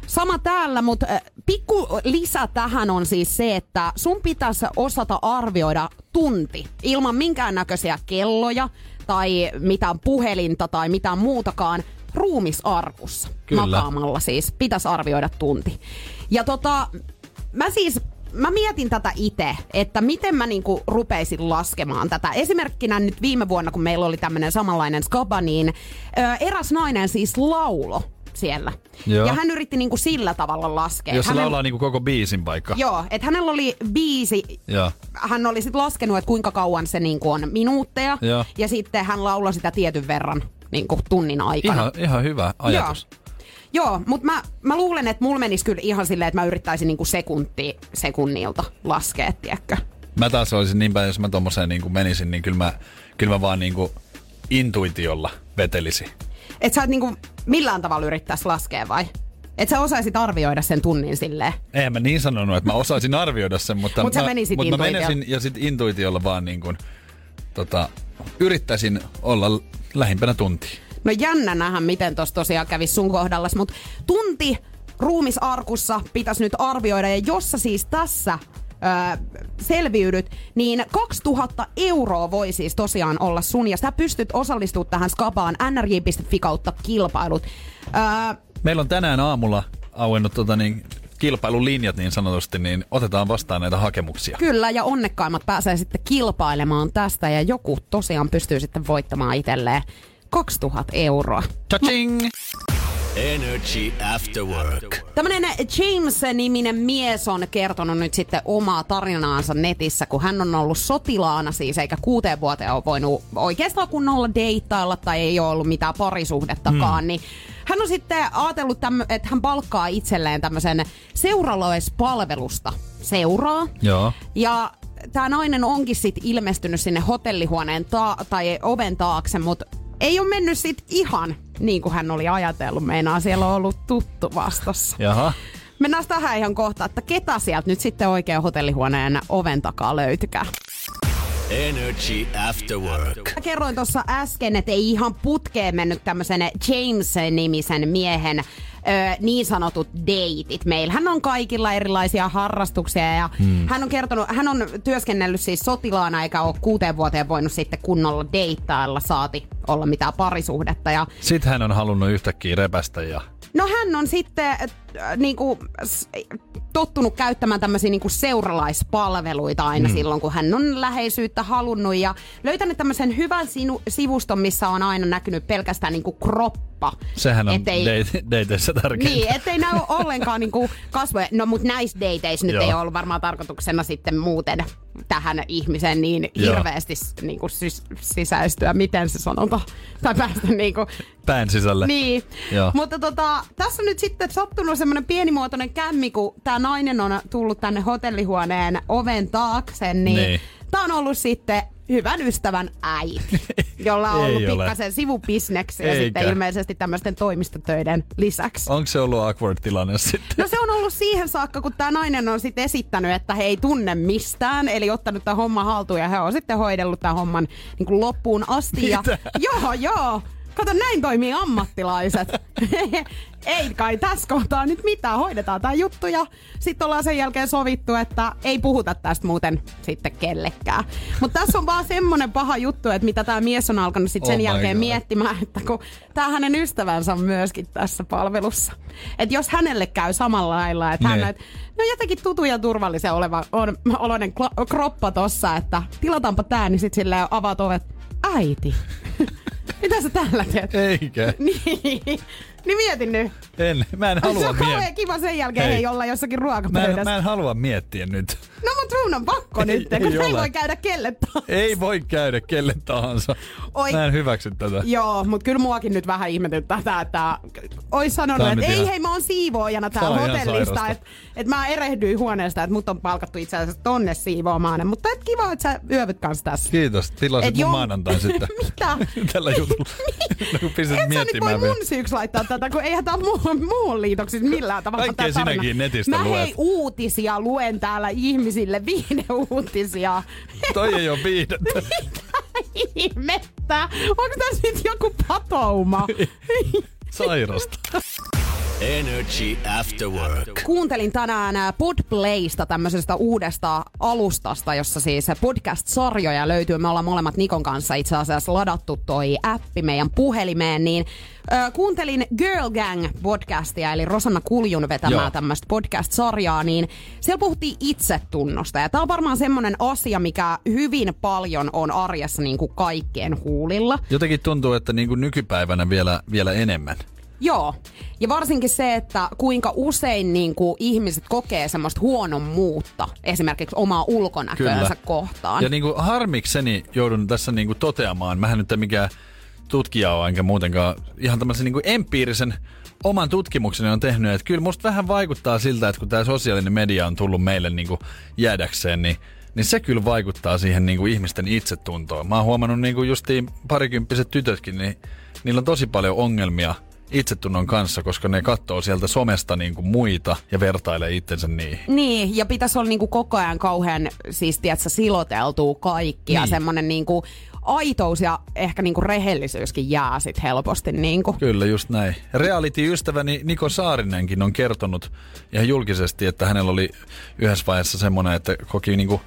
Sama täällä, mutta äh, pikku lisä tähän on siis se, että sun pitäisi osata arvioida tunti ilman minkäännäköisiä kelloja tai mitään puhelinta tai mitään muutakaan ruumisarkussa. Kyllä. Makaamalla siis pitäisi arvioida tunti. Ja tota, mä siis mä mietin tätä itse, että miten mä niinku rupeisin laskemaan tätä. Esimerkkinä nyt viime vuonna, kun meillä oli tämmöinen samanlainen skaba, niin ö, eräs nainen siis laulo siellä. Joo. Ja hän yritti niinku sillä tavalla laskea. Jos Hänellä- laulaa niinku koko biisin vaikka. Joo, että hänellä oli biisi, Joo. hän oli sitten laskenut, että kuinka kauan se niinku on minuutteja. Joo. Ja sitten hän lauloi sitä tietyn verran niinku tunnin aikana. Ihan, ihan hyvä ajatus. Joo. Joo, mutta mä, mä luulen, että mulla menisi kyllä ihan silleen, että mä yrittäisin niinku sekunti sekunnilta laskea, tiedätkö? Mä taas olisin niin päin, jos mä tommoseen niin menisin, niin kyllä mä, kyllä mä vaan niin kuin intuitiolla vetelisin. Et sä et niinku millään tavalla yrittäisi laskea vai? Et sä osaisit arvioida sen tunnin silleen. Eihän mä niin sanonut, että mä osaisin arvioida sen, mutta, Mut mä, menisit mutta mä menisin ja sit intuitiolla vaan niin kuin, tota, yrittäisin olla lähimpänä tuntia. No jännä nähdä, miten tos tosiaan kävisi sun kohdallas, mutta tunti ruumisarkussa pitäisi nyt arvioida, ja jos sä siis tässä öö, selviydyt, niin 2000 euroa voi siis tosiaan olla sun, ja sä pystyt osallistumaan tähän skapaan nrj.fi kautta kilpailut. Öö, Meillä on tänään aamulla auennut tota niin, kilpailulinjat niin sanotusti, niin otetaan vastaan näitä hakemuksia. Kyllä, ja onnekkaimmat pääsee sitten kilpailemaan tästä, ja joku tosiaan pystyy sitten voittamaan itselleen 2000 euroa. Cha-ching! Energy After Work. Tämmönen James-niminen mies on kertonut nyt sitten omaa tarinaansa netissä, kun hän on ollut sotilaana siis, eikä kuuteen vuoteen ole voinut oikeastaan kunnolla deittailla tai ei ole ollut mitään parisuhdettakaan, mm. niin hän on sitten ajatellut, tämmö, että hän palkkaa itselleen tämmöisen seuralaispalvelusta seuraa. Joo. Ja tämä nainen onkin sit ilmestynyt sinne hotellihuoneen ta- tai oven taakse, mutta ei ole mennyt sit ihan niin kuin hän oli ajatellut. Meinaa siellä on ollut tuttu vastassa. Jaha. Mennään tähän ihan kohta, että ketä sieltä nyt sitten oikein hotellihuoneen oven takaa löytykää. Energy After Work. Mä kerroin tuossa äsken, että ei ihan putkeen mennyt tämmöisen James-nimisen miehen ö, niin sanotut deitit. Meillähän on kaikilla erilaisia harrastuksia ja hmm. hän on kertonut, hän on työskennellyt siis sotilaana eikä ole kuuteen vuoteen voinut sitten kunnolla deittailla saati olla mitään parisuhdetta. Ja Sitten hän on halunnut yhtäkkiä repästä ja... No hän on sitten äh, niinku, tottunut käyttämään tämmöisiä niinku seuralaispalveluita aina mm. silloin, kun hän on läheisyyttä halunnut ja löytänyt tämmöisen hyvän sinu- sivuston, missä on aina näkynyt pelkästään niinku kroppa. Sehän on Ettei- dateissä tärkeintä. Niin, ettei näy ollenkaan niinku kasvoja. No mut näissä dateissä nyt Joo. ei ollut varmaan tarkoituksena sitten muuten tähän ihmiseen niin Joo. hirveästi s- niinku sis- sisäistyä, miten se sanotaan, tai päästä niinku Pään sisälle. niin, Joo. mutta tota, tässä on nyt sitten sattunut semmoinen pienimuotoinen kämmi, kun tämä nainen on tullut tänne hotellihuoneen oven taakse, niin, Niin. niin. tämä on ollut sitten hyvän ystävän äiti, jolla on ollut ole. pikkasen sivubisneksiä Eikä. sitten ilmeisesti tämmöisten toimistotöiden lisäksi. Onko se ollut awkward tilanne sitten? No se on ollut siihen saakka, kun tämä nainen on sitten esittänyt, että he ei tunne mistään, eli ottanut tämän homman haltuun ja he on sitten hoidellut tämän homman niin kuin loppuun asti. Ja, Mitä? joo, joo. Kato, näin toimii ammattilaiset. ei kai tässä kohtaa nyt mitään. Hoidetaan tämä juttu ja sitten ollaan sen jälkeen sovittu, että ei puhuta tästä muuten sitten kellekään. Mutta tässä on vaan semmonen paha juttu, että mitä tämä mies on alkanut sitten sen Oh jälkeen God. miettimään, että kun tämä hänen ystävänsä on myöskin tässä palvelussa. Että jos hänelle käy samalla lailla, että hän on, että no jotenkin tutu ja turvallisen oleva, on, oloinen kroppa tossa, että tilataanpa tää, niin sitten silleen avaat ovet. Äiti, mitä sä tällä teet? Eikä. Niin, niin mietin nyt. En, mä en Se halua on kauhean miettiä. kiva sen jälkeen Hei. ei olla jossakin Mä en, ruokapöydässä. mä en halua miettiä nyt. No mut sun on pakko Ei- nyt, ei kun ei ole. voi käydä kelle tahansa. Ei voi käydä kelle tahansa. Oi. Mä en hyväksy tätä. Joo, mutta kyllä muakin nyt vähän ihmetyttää tää, että ois sanonut, on että ei ihan- hei mä oon siivoojana Tää täällä on hotellista, että et mä erehdyin huoneesta, että mut on palkattu itse asiassa tonne siivoamaan. Mutta et kiva, että sä yövyt kanssa tässä. Kiitos. Tilasit Et mun joo- maanantain sitten. Mitä? Tällä jutulla. no, kun Et sä nyt voi vielä. mun syyksi laittaa tätä, kun eihän tää ole muuhun, muuhun liitoksissa millään tavalla Kaikkea tää tarina. sinäkin netistä Mä luet. hei uutisia luen täällä ihmisille, viihdeuutisia. Toi ei oo viidettä. Ihmettä! Onko tässä nyt joku patouma? Sairasta. Energy After Work. Kuuntelin tänään ää, Podplaysta, tämmöisestä uudesta alustasta, jossa siis podcast-sarjoja löytyy. Me ollaan molemmat Nikon kanssa itse asiassa ladattu toi appi meidän puhelimeen, niin ö, kuuntelin Girl Gang podcastia, eli Rosanna Kuljun vetämää tämmöistä podcast-sarjaa, niin siellä puhuttiin itsetunnosta. Ja tää on varmaan semmonen asia, mikä hyvin paljon on arjessa niin kuin kaikkien huulilla. Jotenkin tuntuu, että niin kuin nykypäivänä vielä, vielä enemmän. Joo. Ja varsinkin se, että kuinka usein niin kuin, ihmiset kokee semmoista huonommuutta esimerkiksi omaa ulkonäköönsä kohtaan. Ja niin kuin harmikseni joudun tässä niin kuin toteamaan, mähän nyt en mikään tutkija ole, enkä muutenkaan ihan tämmöisen niin kuin empiirisen oman tutkimukseni on tehnyt, että kyllä musta vähän vaikuttaa siltä, että kun tämä sosiaalinen media on tullut meille niin kuin jäädäkseen, niin niin se kyllä vaikuttaa siihen niin kuin ihmisten itsetuntoon. Mä oon huomannut niin kuin justiin parikymppiset tytötkin, niin niillä on tosi paljon ongelmia itsetunnon kanssa, koska ne katsoo sieltä somesta niin kuin muita ja vertailee itsensä niihin. Niin, ja pitäisi olla niinku koko ajan kauhean, siis tiedätkö, siloteltua kaikki ja Niin. semmoinen niinku aitous ja ehkä niinku rehellisyyskin jää sit helposti. Niinku. Kyllä, just näin. Reality-ystäväni Niko Saarinenkin on kertonut ihan julkisesti, että hänellä oli yhdessä vaiheessa semmoinen, että koki niinku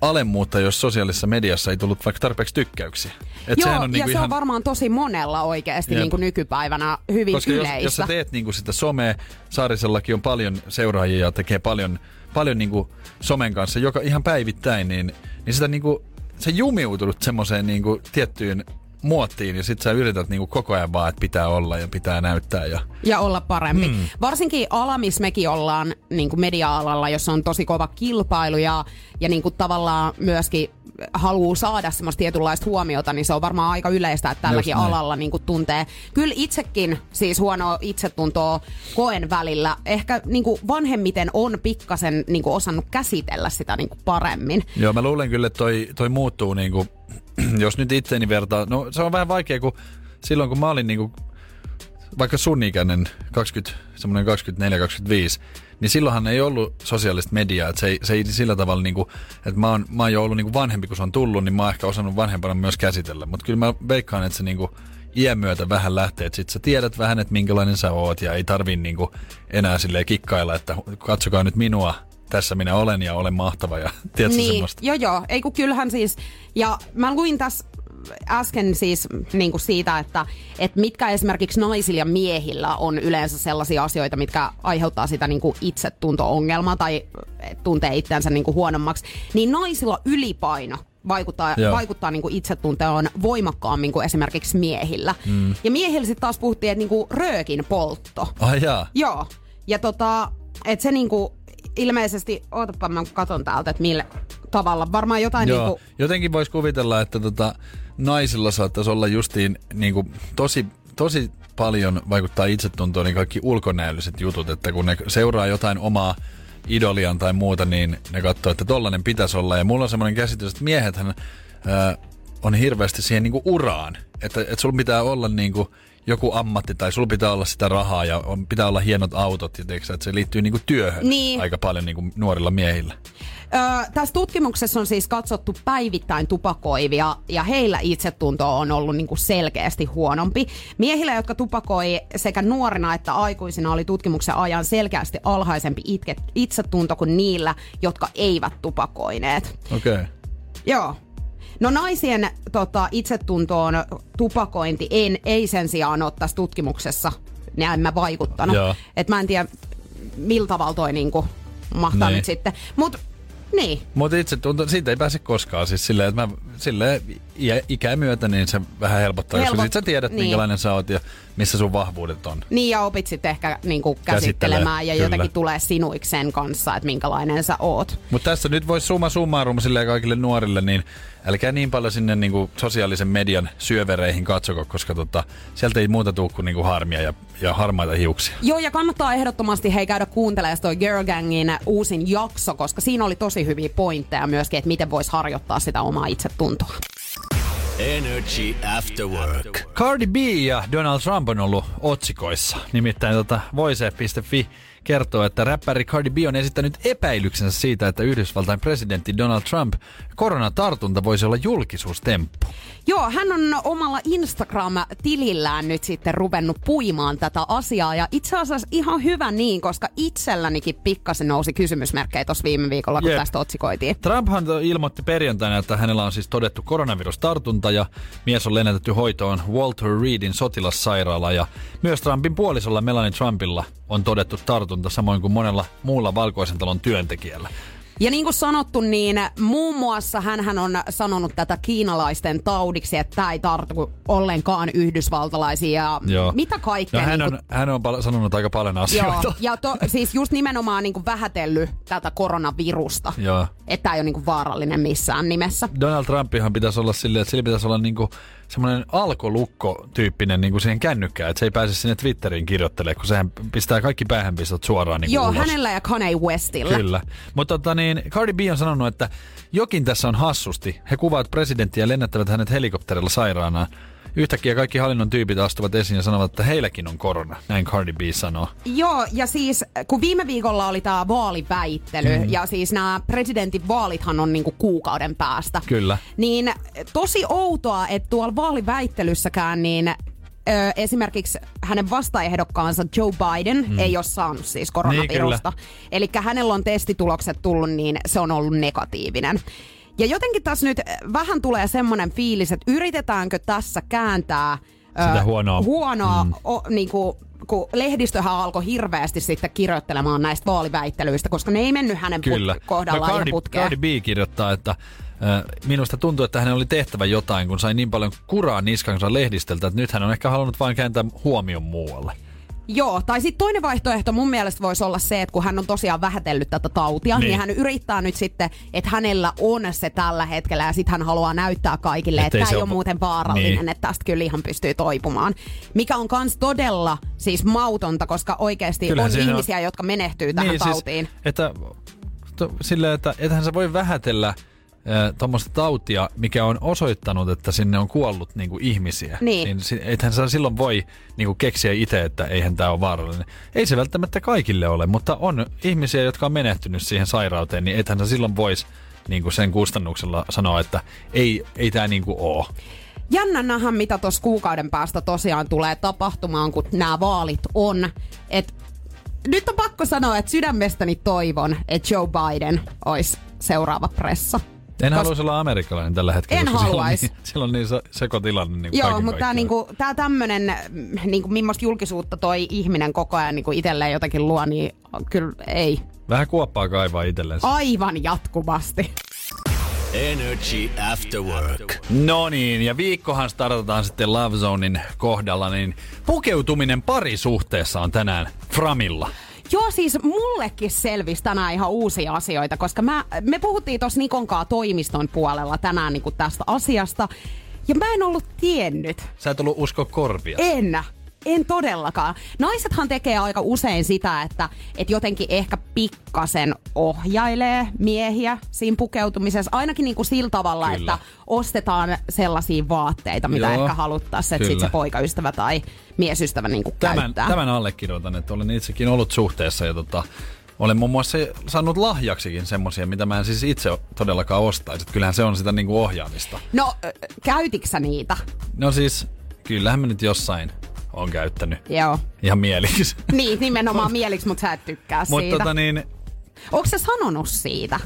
alemmuutta, jos sosiaalisessa mediassa ei tullut vaikka tarpeeksi tykkäyksiä. Et Joo, ja niinku se on varmaan tosi monella oikeasti Jep. niinku nykypäivänä hyvin koska jos, yleistä. jos sä teet niinku sitä somea, Saarisellakin on paljon seuraajia ja tekee paljon, paljon niinku somen kanssa joka ihan päivittäin, niin, niin sitä niinku, se jumiutunut semmoiseen niinku tiettyyn muottiin ja sit sä yrität niinku koko ajan vaan, että pitää olla ja pitää näyttää ja ja olla parempi. Mm. Varsinkin ala, missä mekin ollaan niin kuin media-alalla, jossa on tosi kova kilpailu ja, ja niin kuin tavallaan myöskin haluaa saada semmoista tietynlaista huomiota, niin se on varmaan aika yleistä, että tälläkin alalla niin kuin tuntee. Kyllä itsekin siis huonoa itsetuntoa koen välillä. Ehkä niin kuin vanhemmiten on pikkasen niin kuin osannut käsitellä sitä niin kuin paremmin. Joo, mä luulen kyllä, että toi, toi muuttuu niinku, jos nyt itseeni vertaa. No se on vähän vaikea, kun silloin kun mä olin niinku, vaikka sun ikäinen, 20, semmoinen 24-25, niin silloinhan ei ollut sosiaalista mediaa, että se ei, se ei sillä tavalla niinku, että mä oon, mä oon jo ollut niinku vanhempi, kun se on tullut, niin mä oon ehkä osannut vanhempana myös käsitellä. Mutta kyllä mä veikkaan, että se niinku iän myötä vähän lähtee, että sit sä tiedät vähän, että minkälainen sä oot ja ei tarvii niinku enää silleen kikkailla, että katsokaa nyt minua, tässä minä olen ja olen mahtava ja tiedätkö niin, semmoista. joo joo, ei kun kyllähän siis, ja mä luin tässä äsken siis niin kuin siitä, että, että mitkä esimerkiksi naisilla ja miehillä on yleensä sellaisia asioita, mitkä aiheuttaa sitä niin kuin itsetunto-ongelmaa tai tuntee itseänsä niin kuin huonommaksi, niin naisilla ylipaino vaikuttaa, Joo. vaikuttaa niin kuin itsetuntoon voimakkaammin kuin esimerkiksi miehillä. Mm. Ja miehillä sitten taas puhuttiin, että niin kuin röökin poltto. Ai jaa. Joo. Ja tota, että se niinku ilmeisesti, ootapa mä katon täältä, että millä tavalla. Varmaan jotain Joo. niinku, Jotenkin voisi kuvitella, että tota, naisilla saattaisi olla justiin niinku, tosi, tosi paljon vaikuttaa itsetuntoon niin kaikki ulkonäölliset jutut, että kun ne seuraa jotain omaa idolian tai muuta, niin ne katsoo, että tollanen pitäisi olla. Ja mulla on semmoinen käsitys, että miehethän ää, on hirveästi siihen niinku uraan. Että, että sulla pitää olla niinku joku ammatti tai sulla pitää olla sitä rahaa ja on, pitää olla hienot autot. Ja tiiäksä, että se liittyy niinku työhön Niin. aika paljon niinku nuorilla miehillä. Öö, tässä tutkimuksessa on siis katsottu päivittäin tupakoivia ja heillä itsetunto on ollut niinku selkeästi huonompi. Miehillä, jotka tupakoi sekä nuorina että aikuisina, oli tutkimuksen ajan selkeästi alhaisempi itke, itsetunto kuin niillä, jotka eivät tupakoineet. Okei. Okay. Joo. No naisien tota, itsetuntoon tupakointi ei, ei sen sijaan ole tässä tutkimuksessa näin mä vaikuttanut. Joo. Et mä en tiedä, millä tavalla toi niinku mahtaa Niin. nyt sitten. Mut niin, Mutta itse tuntuu, siitä ei pääse koskaan. Siis silleen, että mä silleen iä, ikää myötä, niin se vähän helpottaa, Helpot- koska sit sä tiedät, niin. minkälainen sä oot ja missä sun vahvuudet on. Niin ja opit sitten ehkä niinku Käsittelee, käsittelemään ja kyllä. jotenkin tulee sinuiksi sen kanssa, että minkälainen sä oot. Mutta tässä nyt voisi summa summarum silleen kaikille nuorille, niin älkää niin paljon sinne niinku sosiaalisen median syövereihin katsoko, koska tota, sieltä ei muuta tuu kuin niinku harmia ja, ja harmaita hiuksia. Joo, ja kannattaa ehdottomasti hei käydä kuuntelemaan toi Girl Gangin uusin jakso, koska siinä oli tosi hyviä pointteja myöskin, että miten voisi harjoittaa sitä omaa itsetuntoa. Energy After Work. Cardi B ja Donald Trump on ollut otsikoissa. Nimittäin tota voise.fi kertoo, että räppäri Cardi B on esittänyt epäilyksensä siitä, että Yhdysvaltain presidentti Donald Trump koronatartunta voisi olla julkisuustemppu. Joo, hän on omalla Instagram-tilillään nyt sitten ruvennut puimaan tätä asiaa ja itse asiassa ihan hyvä niin, koska itsellänikin pikkasen nousi kysymysmerkkejä tuossa viime viikolla, kun Jep. tästä otsikoitiin. Trumphan ilmoitti perjantaina, että hänellä on siis todettu koronavirustartunta ja mies on lennätetty hoitoon Walter Reedin sotilassairaala ja myös Trumpin puolisolla Melanie Trumpilla on todettu tartunta samoin kuin monella muulla valkoisen talon työntekijällä. Ja niin kuin sanottu, niin muun muassa hän on sanonut tätä kiinalaisten taudiksi, että tämä ei tartu ollenkaan yhdysvaltalaisia ja Joo. mitä kaikkea. No, hän, niin on, hän on pal- sanonut aika paljon asioita. Joo, ja to, siis just nimenomaan niin kuin vähätellyt tätä koronavirusta. Joo. Että tämä ei ole niin kuin vaarallinen missään nimessä. Donald Trumpihan pitäisi olla silleen, että sillä pitäisi olla niinku semmoinen alkolukko-tyyppinen niinku siihen kännykkään, että se ei pääse sinne Twitteriin kirjoittelemaan, kun sehän pistää kaikki päähänpistot suoraan niinku Joo, ulos. hänellä ja Kanye Westillä. Kyllä. Mutta tota niin, Cardi B on sanonut, että jokin tässä on hassusti. He kuvaavat presidenttiä ja lennättävät hänet helikopterilla sairaanaan. Yhtäkkiä kaikki hallinnon tyypit astuvat esiin ja sanovat, että heilläkin on korona. Näin Cardi B sanoo. Joo, ja siis kun viime viikolla oli tämä vaaliväittely, mm. ja siis nämä presidentin vaalithan on niinku kuukauden päästä. Kyllä. Niin tosi outoa, että tuolla vaaliväittelyssäkään niin ö, esimerkiksi hänen vastaehdokkaansa Joe Biden mm. ei ole saanut siis koronavirusta. Niin, Eli hänellä on testitulokset tullut, niin se on ollut negatiivinen. Ja jotenkin tässä nyt vähän tulee semmoinen fiilis, että yritetäänkö tässä kääntää Sitä huonoa. huonoa mm. o, niinku, kun lehdistöhän alkoi hirveästi sitten kirjoittelemaan näistä vaaliväittelyistä, koska ne ei mennyt hänen Kyllä. Put- kohdallaan no, Cardi, putkeen. Cardi B kirjoittaa, että minusta tuntuu, että hänen oli tehtävä jotain, kun sai niin paljon kuraa niskansa lehdistöltä, että nyt hän on ehkä halunnut vain kääntää huomion muualle. Joo, tai sitten toinen vaihtoehto mun mielestä voisi olla se, että kun hän on tosiaan vähätellyt tätä tautia, niin, Niin. niin hän yrittää nyt sitten, että hänellä on se tällä hetkellä ja sitten hän haluaa näyttää kaikille, että tämä ei ole- muuten vaarallinen, Niin. että tästä kyllä ihan pystyy toipumaan. Mikä on kans todella siis mautonta, koska oikeasti Kyllähän on siinä on- ihmisiä, jotka menehtyy tähän tautiin. Siis, että, to, silleen, että ethän sä voi vähätellä tuommoista tautia, mikä on osoittanut, että sinne on kuollut niinku ihmisiä. Niin. niin ethän sä silloin voi niinku keksiä itse, että eihän tämä ole vaarallinen. Ei se välttämättä kaikille ole, mutta on ihmisiä, jotka on menehtynyt siihen sairauteen, niin ethän sä silloin voisi niinku sen kustannuksella sanoa, että ei, ei tämä niinku ole. Jännä nähdä, mitä tuossa kuukauden päästä tosiaan tulee tapahtumaan, kun nämä vaalit on. Et nyt on pakko sanoa, että sydämestäni toivon, että Joe Biden olisi seuraava pressa. En Kos- haluaisi olla amerikkalainen tällä hetkellä, En koska siellä on haluais. niin, on niin se- sekotilanne. Niin Joo, mutta tämä kaikkiaan. niinku, tää tämmönen, mm, niinku, millaista julkisuutta toi ihminen koko ajan niinku itselleen jotenkin luo, niin kyllä ei. Vähän kuoppaa kaivaa itsellensä. Aivan jatkuvasti. Energy After Work. No niin, ja viikkohan startataan sitten Love Zonein kohdalla, niin pukeutuminen parisuhteessa on tänään Framilla. Joo, siis mullekin selvisi tänään ihan uusia asioita, koska mä, me puhuttiin tuossa Nikonkaa toimiston puolella tänään niin tästä asiasta. Ja mä en ollut tiennyt. Sä et ollut usko korvia. En. En todellakaan. Naisethan tekee aika usein sitä, että, että jotenkin ehkä pikkasen ohjailee miehiä siinä pukeutumisessa. Ainakin niin kuin sillä tavalla, Kyllä. että ostetaan sellaisia vaatteita, mitä Joo, ehkä haluttaisiin, että kyllä. sit se poikaystävä tai miesystävä niin kuin Tämän, käyttää. tämän allekirjoitan, että olen itsekin ollut suhteessa ja tota, olen muun muassa saanut lahjaksikin semmosia, mitä mä en siis itse todellakaan ostaisi. Et Kyllähän se on sitä niinku ohjaamista. No, käytiksä niitä? No siis, kyllähän mä nyt jossain on käyttänyt. Joo. Ihan mieliksi. Niin, nimenomaan mieliksi, mutta sä et tykkää Mutta siitä. tota niin, Onko se sanonut siitä?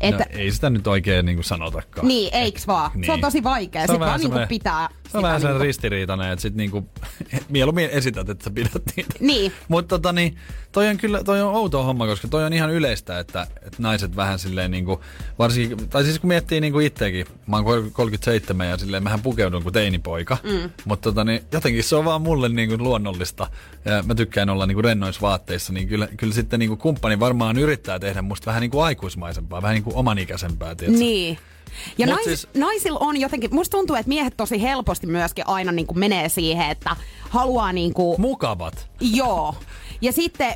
että... No, ei sitä nyt oikein niinku sanotakaan. niin, eiks vaan? Se on Niin. tosi vaikea. Se on Sitten vaan niinku semmoinen- pitää Se on vähän sen niinku- ristiriitainen, että sit niinku, mieluummin esität, että sä pidät niitä. Niin. Mutta tota niin, toi on kyllä, toi on outo homma, koska toi on ihan yleistä, että, että naiset vähän silleen niinku, varsinkin, tai siis kun miettii niinku itteekin, mä oon kol- 37 ja silleen mähän pukeudun kuin teinipoika, mm. mutta tota niin, jotenkin se on vaan mulle niinku luonnollista ja mä tykkään olla niinku rennoissa vaatteissa, niin kyllä, kyllä sitten niinku kumppani varmaan yrittää tehdä musta vähän niinku aikuismaisempaa, vähän niinku omanikäisempää, tiedätkö? Niin. Ja Mut nais, siis- siis... naisilla on jotenkin, musta tuntuu, että miehet tosi helposti myöskin aina niin kuin menee siihen, että haluaa niin kuin, Mukavat. joo. Ja sitten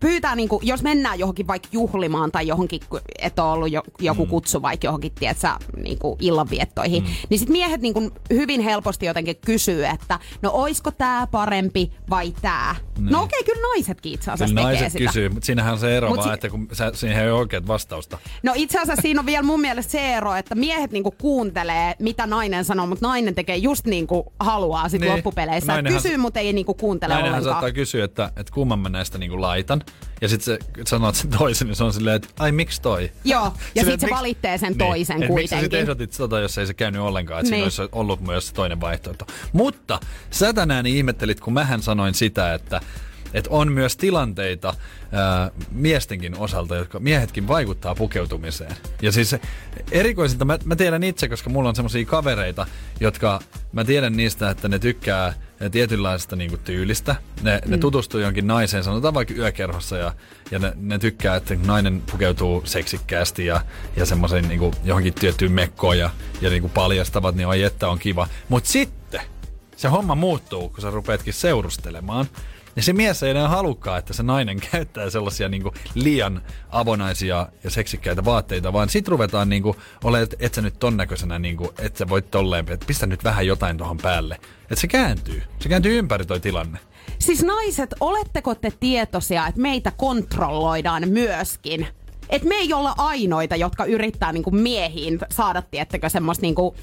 pyytää, niin kuin, jos mennään johonkin vaikka juhlimaan tai johonkin, että on ollut jo, joku kutsu vaikka johonkin, tiedätkö, niin kuin illanviettoihin, mm. niin sitten miehet niin kuin hyvin helposti jotenkin kysyy, että no oisko tämä parempi vai tämä? Niin. No okei, okay, kyllä naisetkin itse asiassa Kyllä naiset sitä. kysyy, mutta siinähän on se ero Mut vaan, si- että kun sä, siihen ei ole oikeat vastausta. No itse asiassa siinä on vielä mun mielestä se ero, että miehet niinku kuuntelee, mitä nainen sanoo, mutta nainen tekee just niin kuin haluaa sit Niin. niin. loppupeleissä. Nainenhan- Kysyy, mutta ei niinku kuuntele Nainenhan ollenkaan. saattaa kysyä, että, että kumman mä näistä niinku laitan. Ja sitten se sanoo sen toisen, niin se on silleen, että ai miksi toi? Joo, ja Silleen, sitten se miksi- valitsee sen Niin, toisen et Miksi sä sit kuitenkin. ehdotit tota, jos ei se käynyt ollenkaan, että niin. Niin. siinä olisi ollut myös se toinen vaihtoehto. Mutta sä tänään ihmettelit, kun mähän sanoin sitä, että että on myös tilanteita ää, miestenkin osalta, jotka miehetkin vaikuttaa pukeutumiseen. Ja siis erikoisinta, mä, mä tiedän itse, koska mulla on semmosia kavereita, jotka, mä tiedän niistä, että ne tykkää tietynlaisesta niinku tyylistä. Ne, mm. ne tutustuu jonkin naiseen, sanotaan vaikka yökerhossa, ja, ja ne, ne tykkää, että nainen pukeutuu seksikkäästi ja, ja semmoisen niinku, johonkin tiettyyn mekkoon ja, ja niinku paljastavat, niin oi että on kiva. Mutta sitten se homma muuttuu, kun sä rupeatkin seurustelemaan. Ja se mies ei enää halukkaa, että se nainen käyttää sellaisia niinku liian avonaisia ja seksikkäitä vaatteita, vaan sit ruvetaan niinku olemaan, että et sä nyt ton näköisenä, niinku, että sä voit tolleen, että pistä nyt vähän jotain tohon päälle. Että se kääntyy. Se kääntyy ympäri toi tilanne. Siis naiset, oletteko te tietoisia, että meitä kontrolloidaan myöskin? Että me ei olla ainoita, jotka yrittää niinku miehiin saada, tiettäkö, semmoista niinku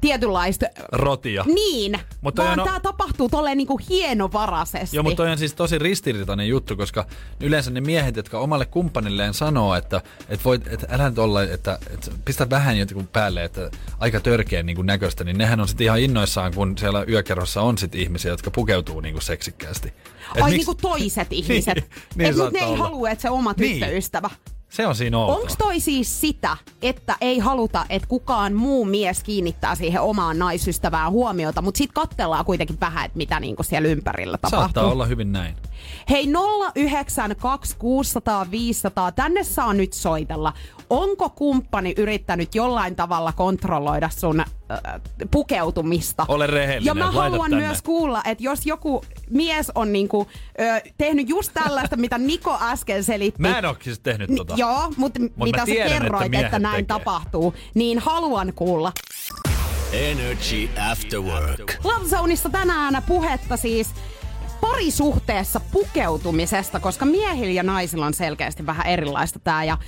tietynlaista... Rotia. Niin, Mutta vaan on- tämä tapahtuu tolleen niinku hienovaraisesti. Joo, mutta toi on siis tosi ristiriitainen juttu, koska yleensä ne miehet, jotka omalle kumppanilleen sanoo, että, että, voit, että älä nyt olla, että, että pistä vähän jotenkin päälle, että aika törkeän niin näköistä, niin nehän on sitten ihan innoissaan, kun siellä yökerrossa on sit ihmisiä, jotka pukeutuu niin kuin seksikkäästi. Et Ai miksi- niinku toiset ihmiset. niin, niin, niin Et ne ei halua, että se oma Niin. Se on siinä outoa. Onko toi siis sitä, että ei haluta, että kukaan muu mies kiinnittää siihen omaan naisystävään huomiota, mutta sitten katsellaan kuitenkin vähän, että mitä niinku siellä ympärillä tapahtuu. Saattaa olla hyvin näin. Hei 092600 500, tänne saa nyt soitella. Onko kumppani yrittänyt jollain tavalla kontrolloida sun äh, pukeutumista? Ole rehellinen, Ja mä haluan tänne. myös kuulla, että jos joku mies on niinku, ö, tehnyt just tällaista, mitä Niko äsken selitti. Mä en ole siis tehnyt Ni- tota. Joo, mutta mä mitä sä tiedän, että kerroit, että, miehet näin tekee. tapahtuu, niin haluan kuulla. Energy After Work. Love Zoneissa tänään puhetta siis parisuhteessa pukeutumisesta, koska miehillä ja naisilla on selkeästi vähän erilaista tää. Ja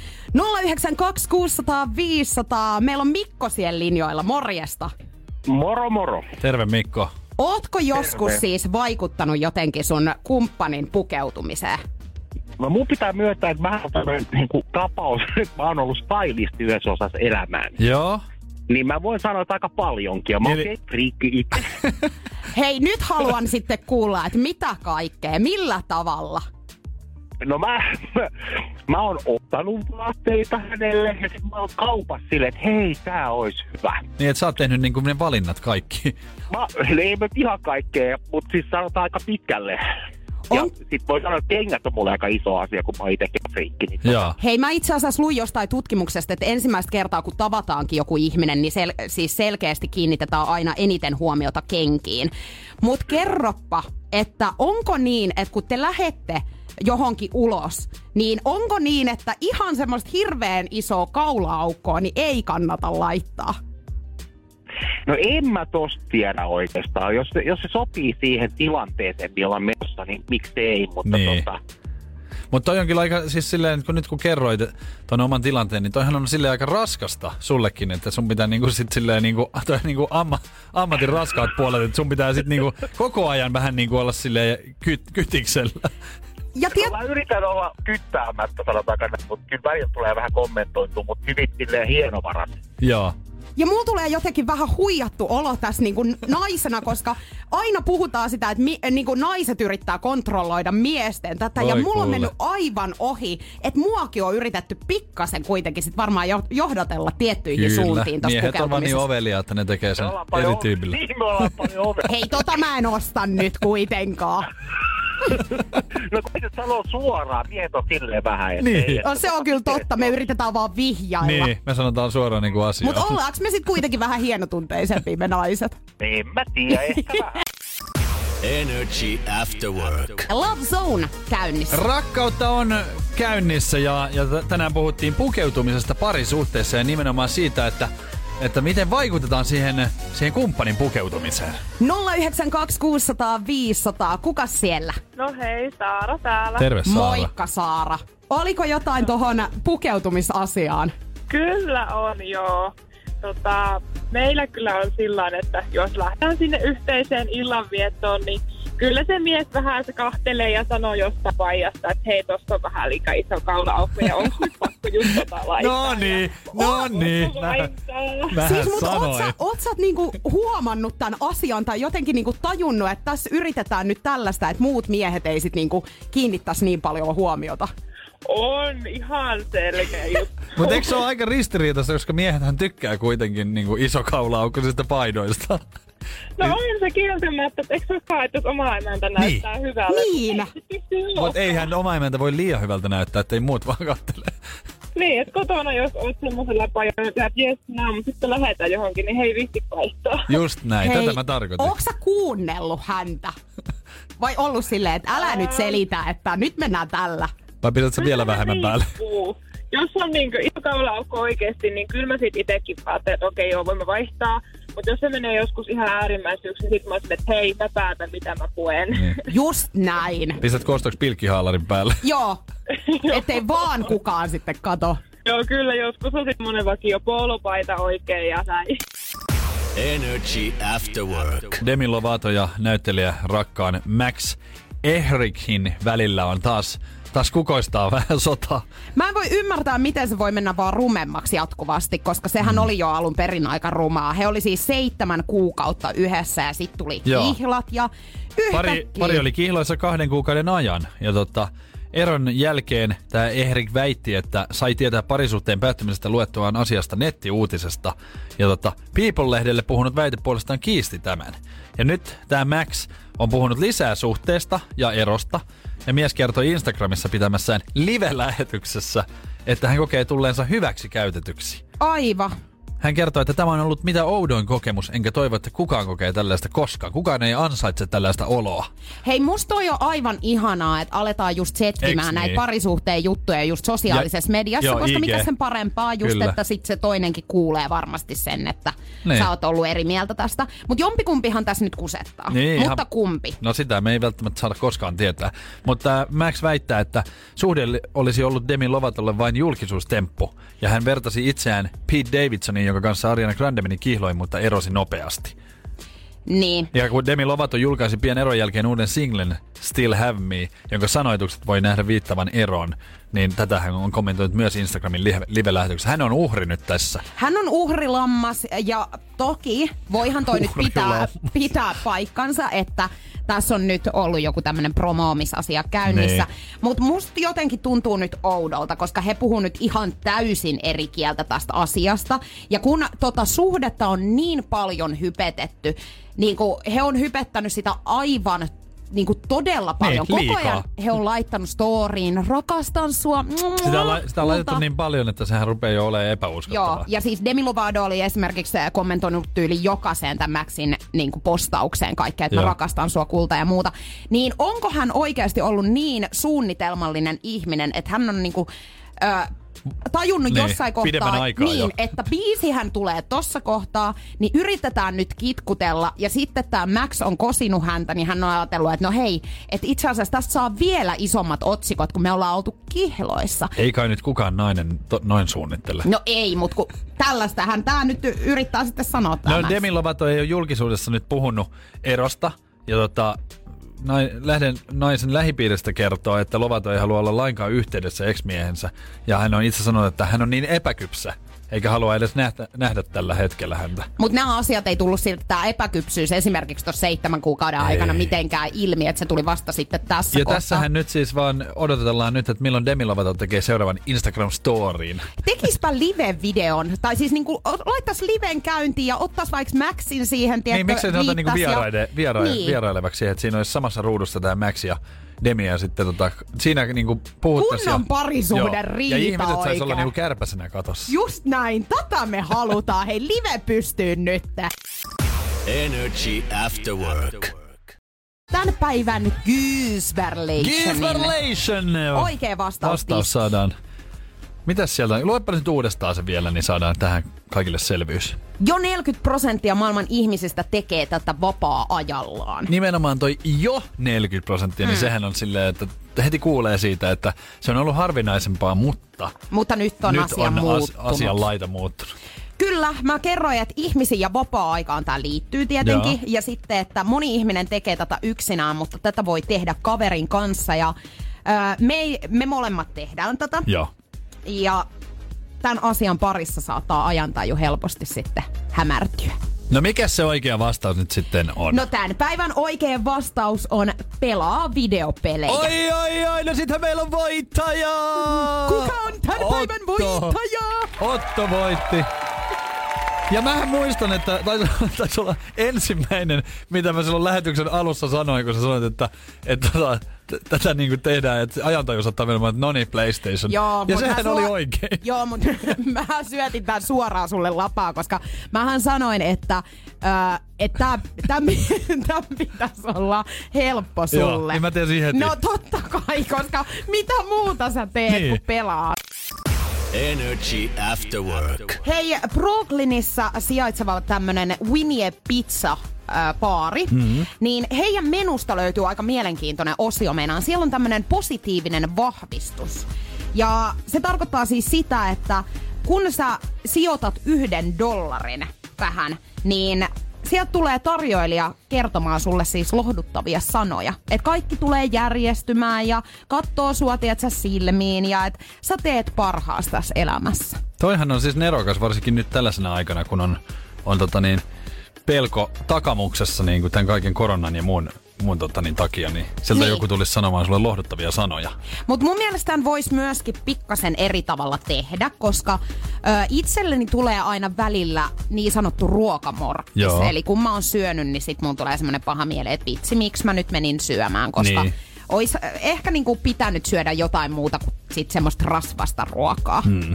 092 600 500, meillä on Mikko siellä linjoilla, morjesta. Moro moro. Terve Mikko. Ootko joskus Terve. siis vaikuttanut jotenkin sun kumppanin pukeutumiseen? No mun pitää myöntää, että mä oon tämmöinen niin kuin, tapaus, että mä oon ollut stylisti yhdessä osassa elämään. Joo. Niin mä voin sanoa, että aika paljonkin. Ja mä oon Eli- friikki itse. Hei, nyt haluan sitten kuulla, että mitä kaikkea, millä tavalla? No mä, mä, mä oon ottanut vaatteita hänelle ja sitten mä oon kaupassa silleen, että hei, tää olisi hyvä. Niin, että sä oot tehnyt niinku ne valinnat kaikki. Mä, ei mä ihan kaikkea, mutta siis sanotaan aika pitkälle. Ja On- sit voi sanoa, että kengät on mulle aika iso asia, kun mä oon itsekin friikki. Niin Joo. Hei, mä itse asiassa luin jostain tutkimuksesta, että ensimmäistä kertaa kun tavataankin joku ihminen, niin sel- siis selkeästi kiinnitetään aina eniten huomiota kenkiin. Mut kerroppa, että onko niin, että kun te lähette johonkin ulos, niin onko niin, että ihan semmoista hirveän isoa kaula-aukkoa niin ei kannata laittaa? No en mä tosta tiedä oikeastaan. Jos se, jos se sopii siihen tilanteeseen, millä on menossa, niin miksi ei, mutta Niin. tota, Mutta toi on kyllä aika, siis silleen, kun nyt kun kerroit ton oman tilanteen, niin toihan on silleen aika raskasta sullekin, että sun pitää niinku sit silleen niinku, toi niinku amma, ammatin raskaat puolet, että sun pitää sit niinku koko ajan vähän niinku olla silleen kyt, kytiksellä. Ja tiet, mä yritän olla kyttäämättä sanotaan, mutta kyllä välillä tulee vähän kommentoitu, mutta hyvin silleen hienovarat. Joo. Ja mulla tulee jotenkin vähän huijattu olo tässä niinku naisena, koska aina puhutaan sitä, että mi, niinku naiset yrittää kontrolloida miesten tätä. ja Oi mulla on kuule. mennyt aivan ohi, että muakin on yritetty pikkasen kuitenkin sit varmaan jo, johdatella tiettyihin Kyllä. suuntiin tossa Miehet on vaan niin ovelia, että ne tekee sen eri tyypillä. niin. Hei, tota mä en osta nyt kuitenkaan. No kun se sanoo suoraan, miehet on silleen vähän. että Niin. ei, No se on kyllä totta, me yritetään vaan vihjailla. Niin, me sanotaan suoraan niinku asiaa. Mutta ollaanko me sitten kuitenkin vähän hienotunteisempia me naiset? En mä tiedä, ehkä vähän. Energy After Work. Love Zone käynnissä. Rakkautta on käynnissä ja, ja tänään puhuttiin pukeutumisesta parisuhteessa ja nimenomaan siitä, että, että miten vaikutetaan siihen, siihen kumppanin pukeutumiseen. 092 600 500. Kuka siellä? No hei, Saara täällä. Terve Saara. Moikka Saara. Oliko jotain tohon pukeutumisasiaan? Kyllä on, joo. Tota, meillä kyllä on sillä että jos lähdetään sinne yhteiseen illanviettoon, niin kyllä se mies vähän se kahtelee ja sanoo jostain paijasta, että hei, tossa on vähän liikaa iso kaulaaukko ja onko nyt pakko just tota laittaa. No niin, Ja- no niin. Mähän Siis, mutta oot sä, oot sä niinku huomannut tämän asian tai jotenkin niinku tajunnut, että tässä yritetään nyt tällaista, että muut miehet ei sit niinku kiinnittäisi niin paljon huomiota? On ihan selkeä juttu. Mutta eikö se ole aika ristiriitaista, koska miehethän tykkää kuitenkin niinku isokaulaukkoisista paidoista. No on se kieltämättä, että eikö se olekaan, että jos oma emäntä näyttää hyvältä. Niin. Ei se pysty Mutta eihän oma emäntä voi liian hyvältä näyttää, ettei muut vaan kattele. Niin, että kotona jos oot semmoisella pajalla, että jes, nää, mutta sitten lähdetään johonkin, niin hei visti vaihtaa. Just näin, tätä mä tarkoitin. Onko sä kuunnellut häntä? Vai ollut silleen, että älä nyt selitä, että nyt mennään tällä? Vai pidät sä vielä vähemmän päälle? Jos on iso kaulaaukko oikeesti, niin kyllä mä sit itekin päätän, että okei joo, voimme vaihtaa. Mutta jos se menee joskus ihan äärimmäisyyksiin, niin sit mä että hei, mä päätän mitä mä puen. Niin. Just näin. Pistät kostoksi pilkkihaalarin päälle. Joo. Ettei vaan kukaan sitten kato. joo, kyllä joskus on semmonen vakio polopaita oikein ja näin. Energy After Work. Demi Lovato ja näyttelijä rakkaan Max Ehrichin välillä on taas, taas kukoistaa vähän sota. Mä en voi ymmärtää, miten se voi mennä vaan rumemmaksi jatkuvasti, koska sehän oli jo alun perin aika rumaa. He oli siis seitsemän kuukautta yhdessä ja sitten tuli Joo. kihlat ja yhtäkkiä... Pari, pari oli kihloissa kahden kuukauden ajan. Ja tota, eron jälkeen tämä Ehrik väitti, että sai tietää parisuhteen päättymisestä luettuaan asiasta nettiuutisesta. Ja tota, People-lehdelle puhunut väite puolestaan kiisti tämän. Ja nyt tämä Max on puhunut lisää suhteesta ja erosta. Ja mies kertoi Instagramissa pitämässään live-lähetyksessä, että hän kokee tulleensa hyväksi käytetyksi. Aiva. Hän kertoi, että tämä on ollut mitä oudoin kokemus, enkä toivo, että kukaan kokee tällaista koskaan. Kukaan ei ansaitse tällaista oloa. Hei, musta on jo aivan ihanaa, että aletaan just setkimään Eiks näitä niin? parisuhteen juttuja just sosiaalisessa Ja- mediassa, joo, koska IG. mikä sen parempaa just, Kyllä. että sit se toinenkin kuulee varmasti sen, että Niin. sä oot ollut eri mieltä tästä. Mutta jompikumpihan tässä nyt kusettaa. Niin, Mutta ihan- kumpi? No sitä me ei välttämättä saada koskaan tietää. Mutta Max väittää, että suhde olisi ollut Demi Lovatolle vain julkisuustemppu. Ja hän vertasi itseään Pete Davidsoniin, jonka kanssa Ariana Grande meni kihloin, mutta erosi nopeasti. Niin. Ja kun Demi Lovato julkaisi pian eron jälkeen uuden singlen Still Have Me, jonka sanoitukset voi nähdä viittavan eron, niin tätä hän on kommentoinut myös Instagramin live- live-lähetyksessä. Hän on uhri nyt tässä. Hän on uhrilammas ja toki voihan toi nyt pitää, pitää paikkansa, että tässä on nyt ollut joku tämmöinen promoomisasia käynnissä. Niin. Mutta musta jotenkin tuntuu nyt oudolta, koska he puhuu nyt ihan täysin eri kieltä tästä asiasta. Ja kun tota suhdetta on niin paljon hypetetty, niin kuin he on hypettänyt sitä aivan niin kuin todella paljon. Koko liikaa. ajan he on laittanut storiin, rakastan sua. Sitä on, la- sitä on laitettu niin paljon, että sehän rupeaa jo olemaan epäuskottavaa. Joo, ja siis Demi Lovato oli esimerkiksi kommentoinut tyyli jokaiseen tämän Maxin niin kuin postaukseen kaikkea, että mä Joo. rakastan sua kulta ja muuta. Niin onko hän oikeasti ollut niin suunnitelmallinen ihminen, että hän on niin kuin, ö, tajunnut Niin, jossain kohtaa, aikaa niin, jo. että biisihän tulee tossa kohtaa, niin yritetään nyt kitkutella. Ja sitten tämä Max on kosinut häntä, niin hän on ajatellut, että no hei, että itse asiassa tästä saa vielä isommat otsikot, kun me ollaan oltu kihloissa. Ei kai nyt kukaan nainen to, noin suunnittele. No ei, mutta kun tällaistähän tämä nyt yrittää sitten sanoa No. Demi Lovato ei ole julkisuudessa nyt puhunut erosta. Ja tota, lähden naisen lähipiiristä kertoo, että Lovato ei halua olla lainkaan yhteydessä ex-miehensä. Ja hän on itse sanonut, että hän on niin epäkypsä, eikä halua edes nähdä, nähdä tällä hetkellä häntä. Mutta nämä asiat ei tullut siltä, tämä epäkypsyys esimerkiksi tuossa seitsemän kuukauden Ei. aikana mitenkään ilmi, että se tuli vasta sitten tässä ja kohtaa. tässähän nyt siis vaan odotellaan nyt, että milloin Demi Lovato tekee seuraavan Instagram-storiin. Tekispä live-videon, tai siis niinku, laittaisi liven käyntiin ja ottais vaikka Maxin siihen, tiedätkö, Niin, miksei se ota niinku vieraide, viera, niin. vierailevaksi että siinä olisi samassa ruudussa tämä Max ja Demi ja sitten tota, siinä niinku puhuttaisiin. Kunnon ja- parisuhde Joo. riita Ja ihmiset sais olla oikein. niinku kärpäsenä katossa. Just näin, tätä me halutaan. Hei, live pystyy nyt. Energy After Work. Tän päivän Gyysberlationin. Gisberlation! Oikea vastaus. Vastaus saadaan. Mitäs sieltä? Luepa nyt uudestaan se vielä, niin saadaan tähän kaikille selvyys. Jo 40 prosenttia maailman ihmisistä tekee tätä vapaa-ajallaan. Nimenomaan toi jo 40 prosenttia, niin sehän on silleen, että heti kuulee siitä, että se on ollut harvinaisempaa, mutta Mutta nyt on nyt asia on as- muuttunut. asian laita muuttunut. Kyllä, mä kerroin, että ihmisiin ja vapaa-aikaan tämä liittyy tietenkin. Joo. Ja sitten, että moni ihminen tekee tätä yksinään, mutta tätä voi tehdä kaverin kanssa. Ja ää, me, ei- me molemmat tehdään tätä. Joo. Ja tämän asian parissa saattaa ajantaju helposti sitten hämärtyä. No mikä se oikea vastaus nyt sitten on? No tämän päivän oikea vastaus on pelaa videopelejä. Oi, oi, oi, no sittenhän meillä on voittaja! Kuka on tämän Otto. päivän voittaja? Otto voitti. Ja mähän muistan, että taisi, taisi olla ensimmäinen, mitä mä silloin lähetyksen alussa sanoin, kun sä sanoit, että, että tota, t- tätä niin kuin tehdään, että ajantaju saattaa mennä, että no niin, PlayStation. Joo, ja sehän oli suo- oikein. Joo, mutta mä syötin tämän suoraan sulle lapaa, koska mähän sanoin, että äh, että tämä pitäisi olla helppo sulle. Joo, niin mä tiesin heti. No totta kai, koska mitä muuta sä teet, Niin. kun pelaat? Energy After Work. Hei, Brooklynissa sijaitseva tämmönen Winnie Pizza äh, Mhm. mm-hmm. niin heidän menusta löytyy aika mielenkiintoinen osio meinaan. Siellä on tämmönen positiivinen vahvistus. Ja se tarkoittaa siis sitä, että kun sä sijoitat yhden dollarin tähän, niin sieltä tulee tarjoilija kertomaan sulle siis lohduttavia sanoja. Että kaikki tulee järjestymään ja katsoo sua, sä, silmiin ja että sä teet parhaas tässä elämässä. Toihan on siis nerokas, varsinkin nyt tällaisena aikana, kun on, on tota niin, pelko takamuksessa niin kuin tämän kaiken koronan ja muun, muun tota niin, takia, niin sieltä niin. joku tulisi sanomaan sulle lohduttavia sanoja. Mutta mun mielestä voisi myöskin pikkasen eri tavalla tehdä, koska ö, itselleni tulee aina välillä niin sanottu ruokamorkkis. Joo. Eli kun mä oon syönyt, niin sit mun tulee semmoinen paha mieli, että vitsi, miksi mä nyt menin syömään, koska Niin. Ois ehkä niinku pitänyt syödä jotain muuta kuin sit semmoista rasvasta ruokaa. Hmm.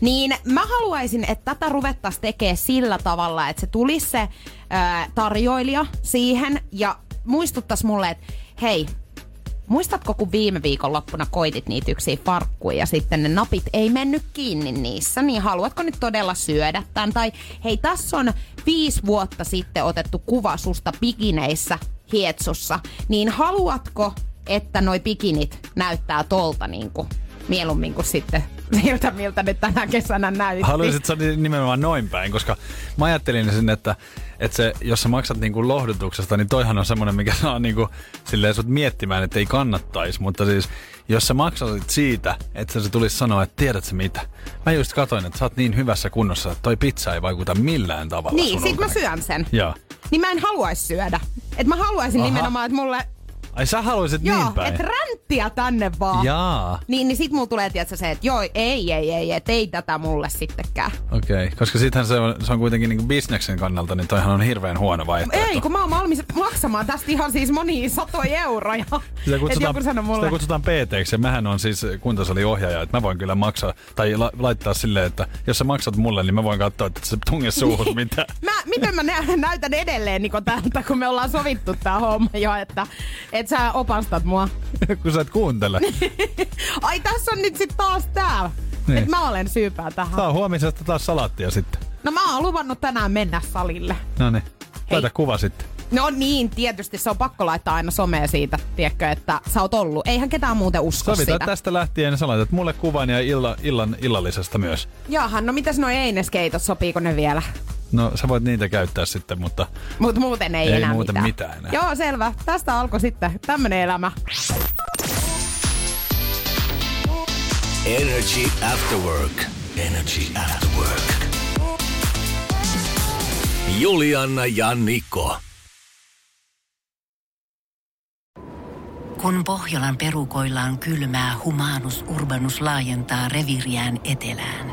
Niin mä haluaisin, että tätä ruvettaisiin tekemään sillä tavalla, että se tulisi se ö, tarjoilija siihen ja muistuttaisi mulle, että hei, Muistatko, kun viime viikon loppuna koitit niitä yksiä farkkuja ja sitten ne napit ei mennyt kiinni niissä, niin haluatko nyt todella syödä tämän? Tai hei, tässä on viisi vuotta sitten otettu kuva susta pikineissä hietsussa, niin haluatko, että noi pikinit näyttää tolta niin kuin mieluummin kuin sitten siltä, miltä ne tänä kesänä näytti? Haluaisit sä nimenomaan noin päin, koska mä ajattelin sen, että, että se, jos sä maksat niinku lohdutuksesta, niin toihan on semmoinen, mikä saa niinku, silleen sut miettimään, että ei kannattaisi. Mutta siis, jos sä maksasit siitä, että se tulisi sanoa, että tiedät sä mitä. Mä just katoin, että sä oot niin hyvässä kunnossa, että toi pizza ei vaikuta millään tavalla Niin, sit mä ulkonäköön. syön sen. Joo. Niin mä en haluaisi syödä. Et mä haluaisin Aha. nimenomaan, että mulle... Ai sä haluaisit Joo, niin päin? et ränttiä tänne vaan. Jaa. Niin, niin sit mulla tulee tietysti se, että joo, ei, ei, ei, et ei tätä mulle sittenkään. Okei, okay. koska sittenhän se on, se on kuitenkin niinku bisneksen kannalta, niin toihan on hirveän huono vaihtoehto. Ei, kun mä oon valmis maksamaan tästä ihan siis monia satoja euroja. Sitä Et kutsutaan, joku sanoi mulle. sitä kutsutaan PT, ja mähän on siis kuntosaliohjaaja, että mä voin kyllä maksaa, tai la, laittaa silleen, että jos sä maksat mulle, niin mä voin katsoa, että se tunge suuhun mitä. Mä, miten mä nä- näytän edelleen Niko tältä, kun me ollaan sovittu tää homma jo, että, että sä opastat mua. kun sä et kuuntele. Ai tässä on nyt sit taas tää. Niin. että mä olen syypää tähän. Saa huomisesta taas salaattia sitten. No mä oon luvannut tänään mennä salille. No niin. Laita kuva sitten. No niin, tietysti se on pakko laittaa aina somea siitä, tiedätkö, että sä oot ollut. Eihän ketään muuten usko Sovitaan sitä. tästä lähtien ja sä laitat mulle kuvan ja illa, illan, illallisesta myös. Jahan, no mitäs noi eineskeitot, sopiiko ne vielä? No sä voit niitä käyttää sitten, mutta Mut muuten ei, Ei enää muuten mitään. mitään enää. Joo, selvä. Tästä alkoi sitten tämmönen elämä. Energy After Work. Energy After Work. Julianna ja Niko. Kun Pohjolan perukoillaan kylmää, humanus urbanus laajentaa reviriään etelään.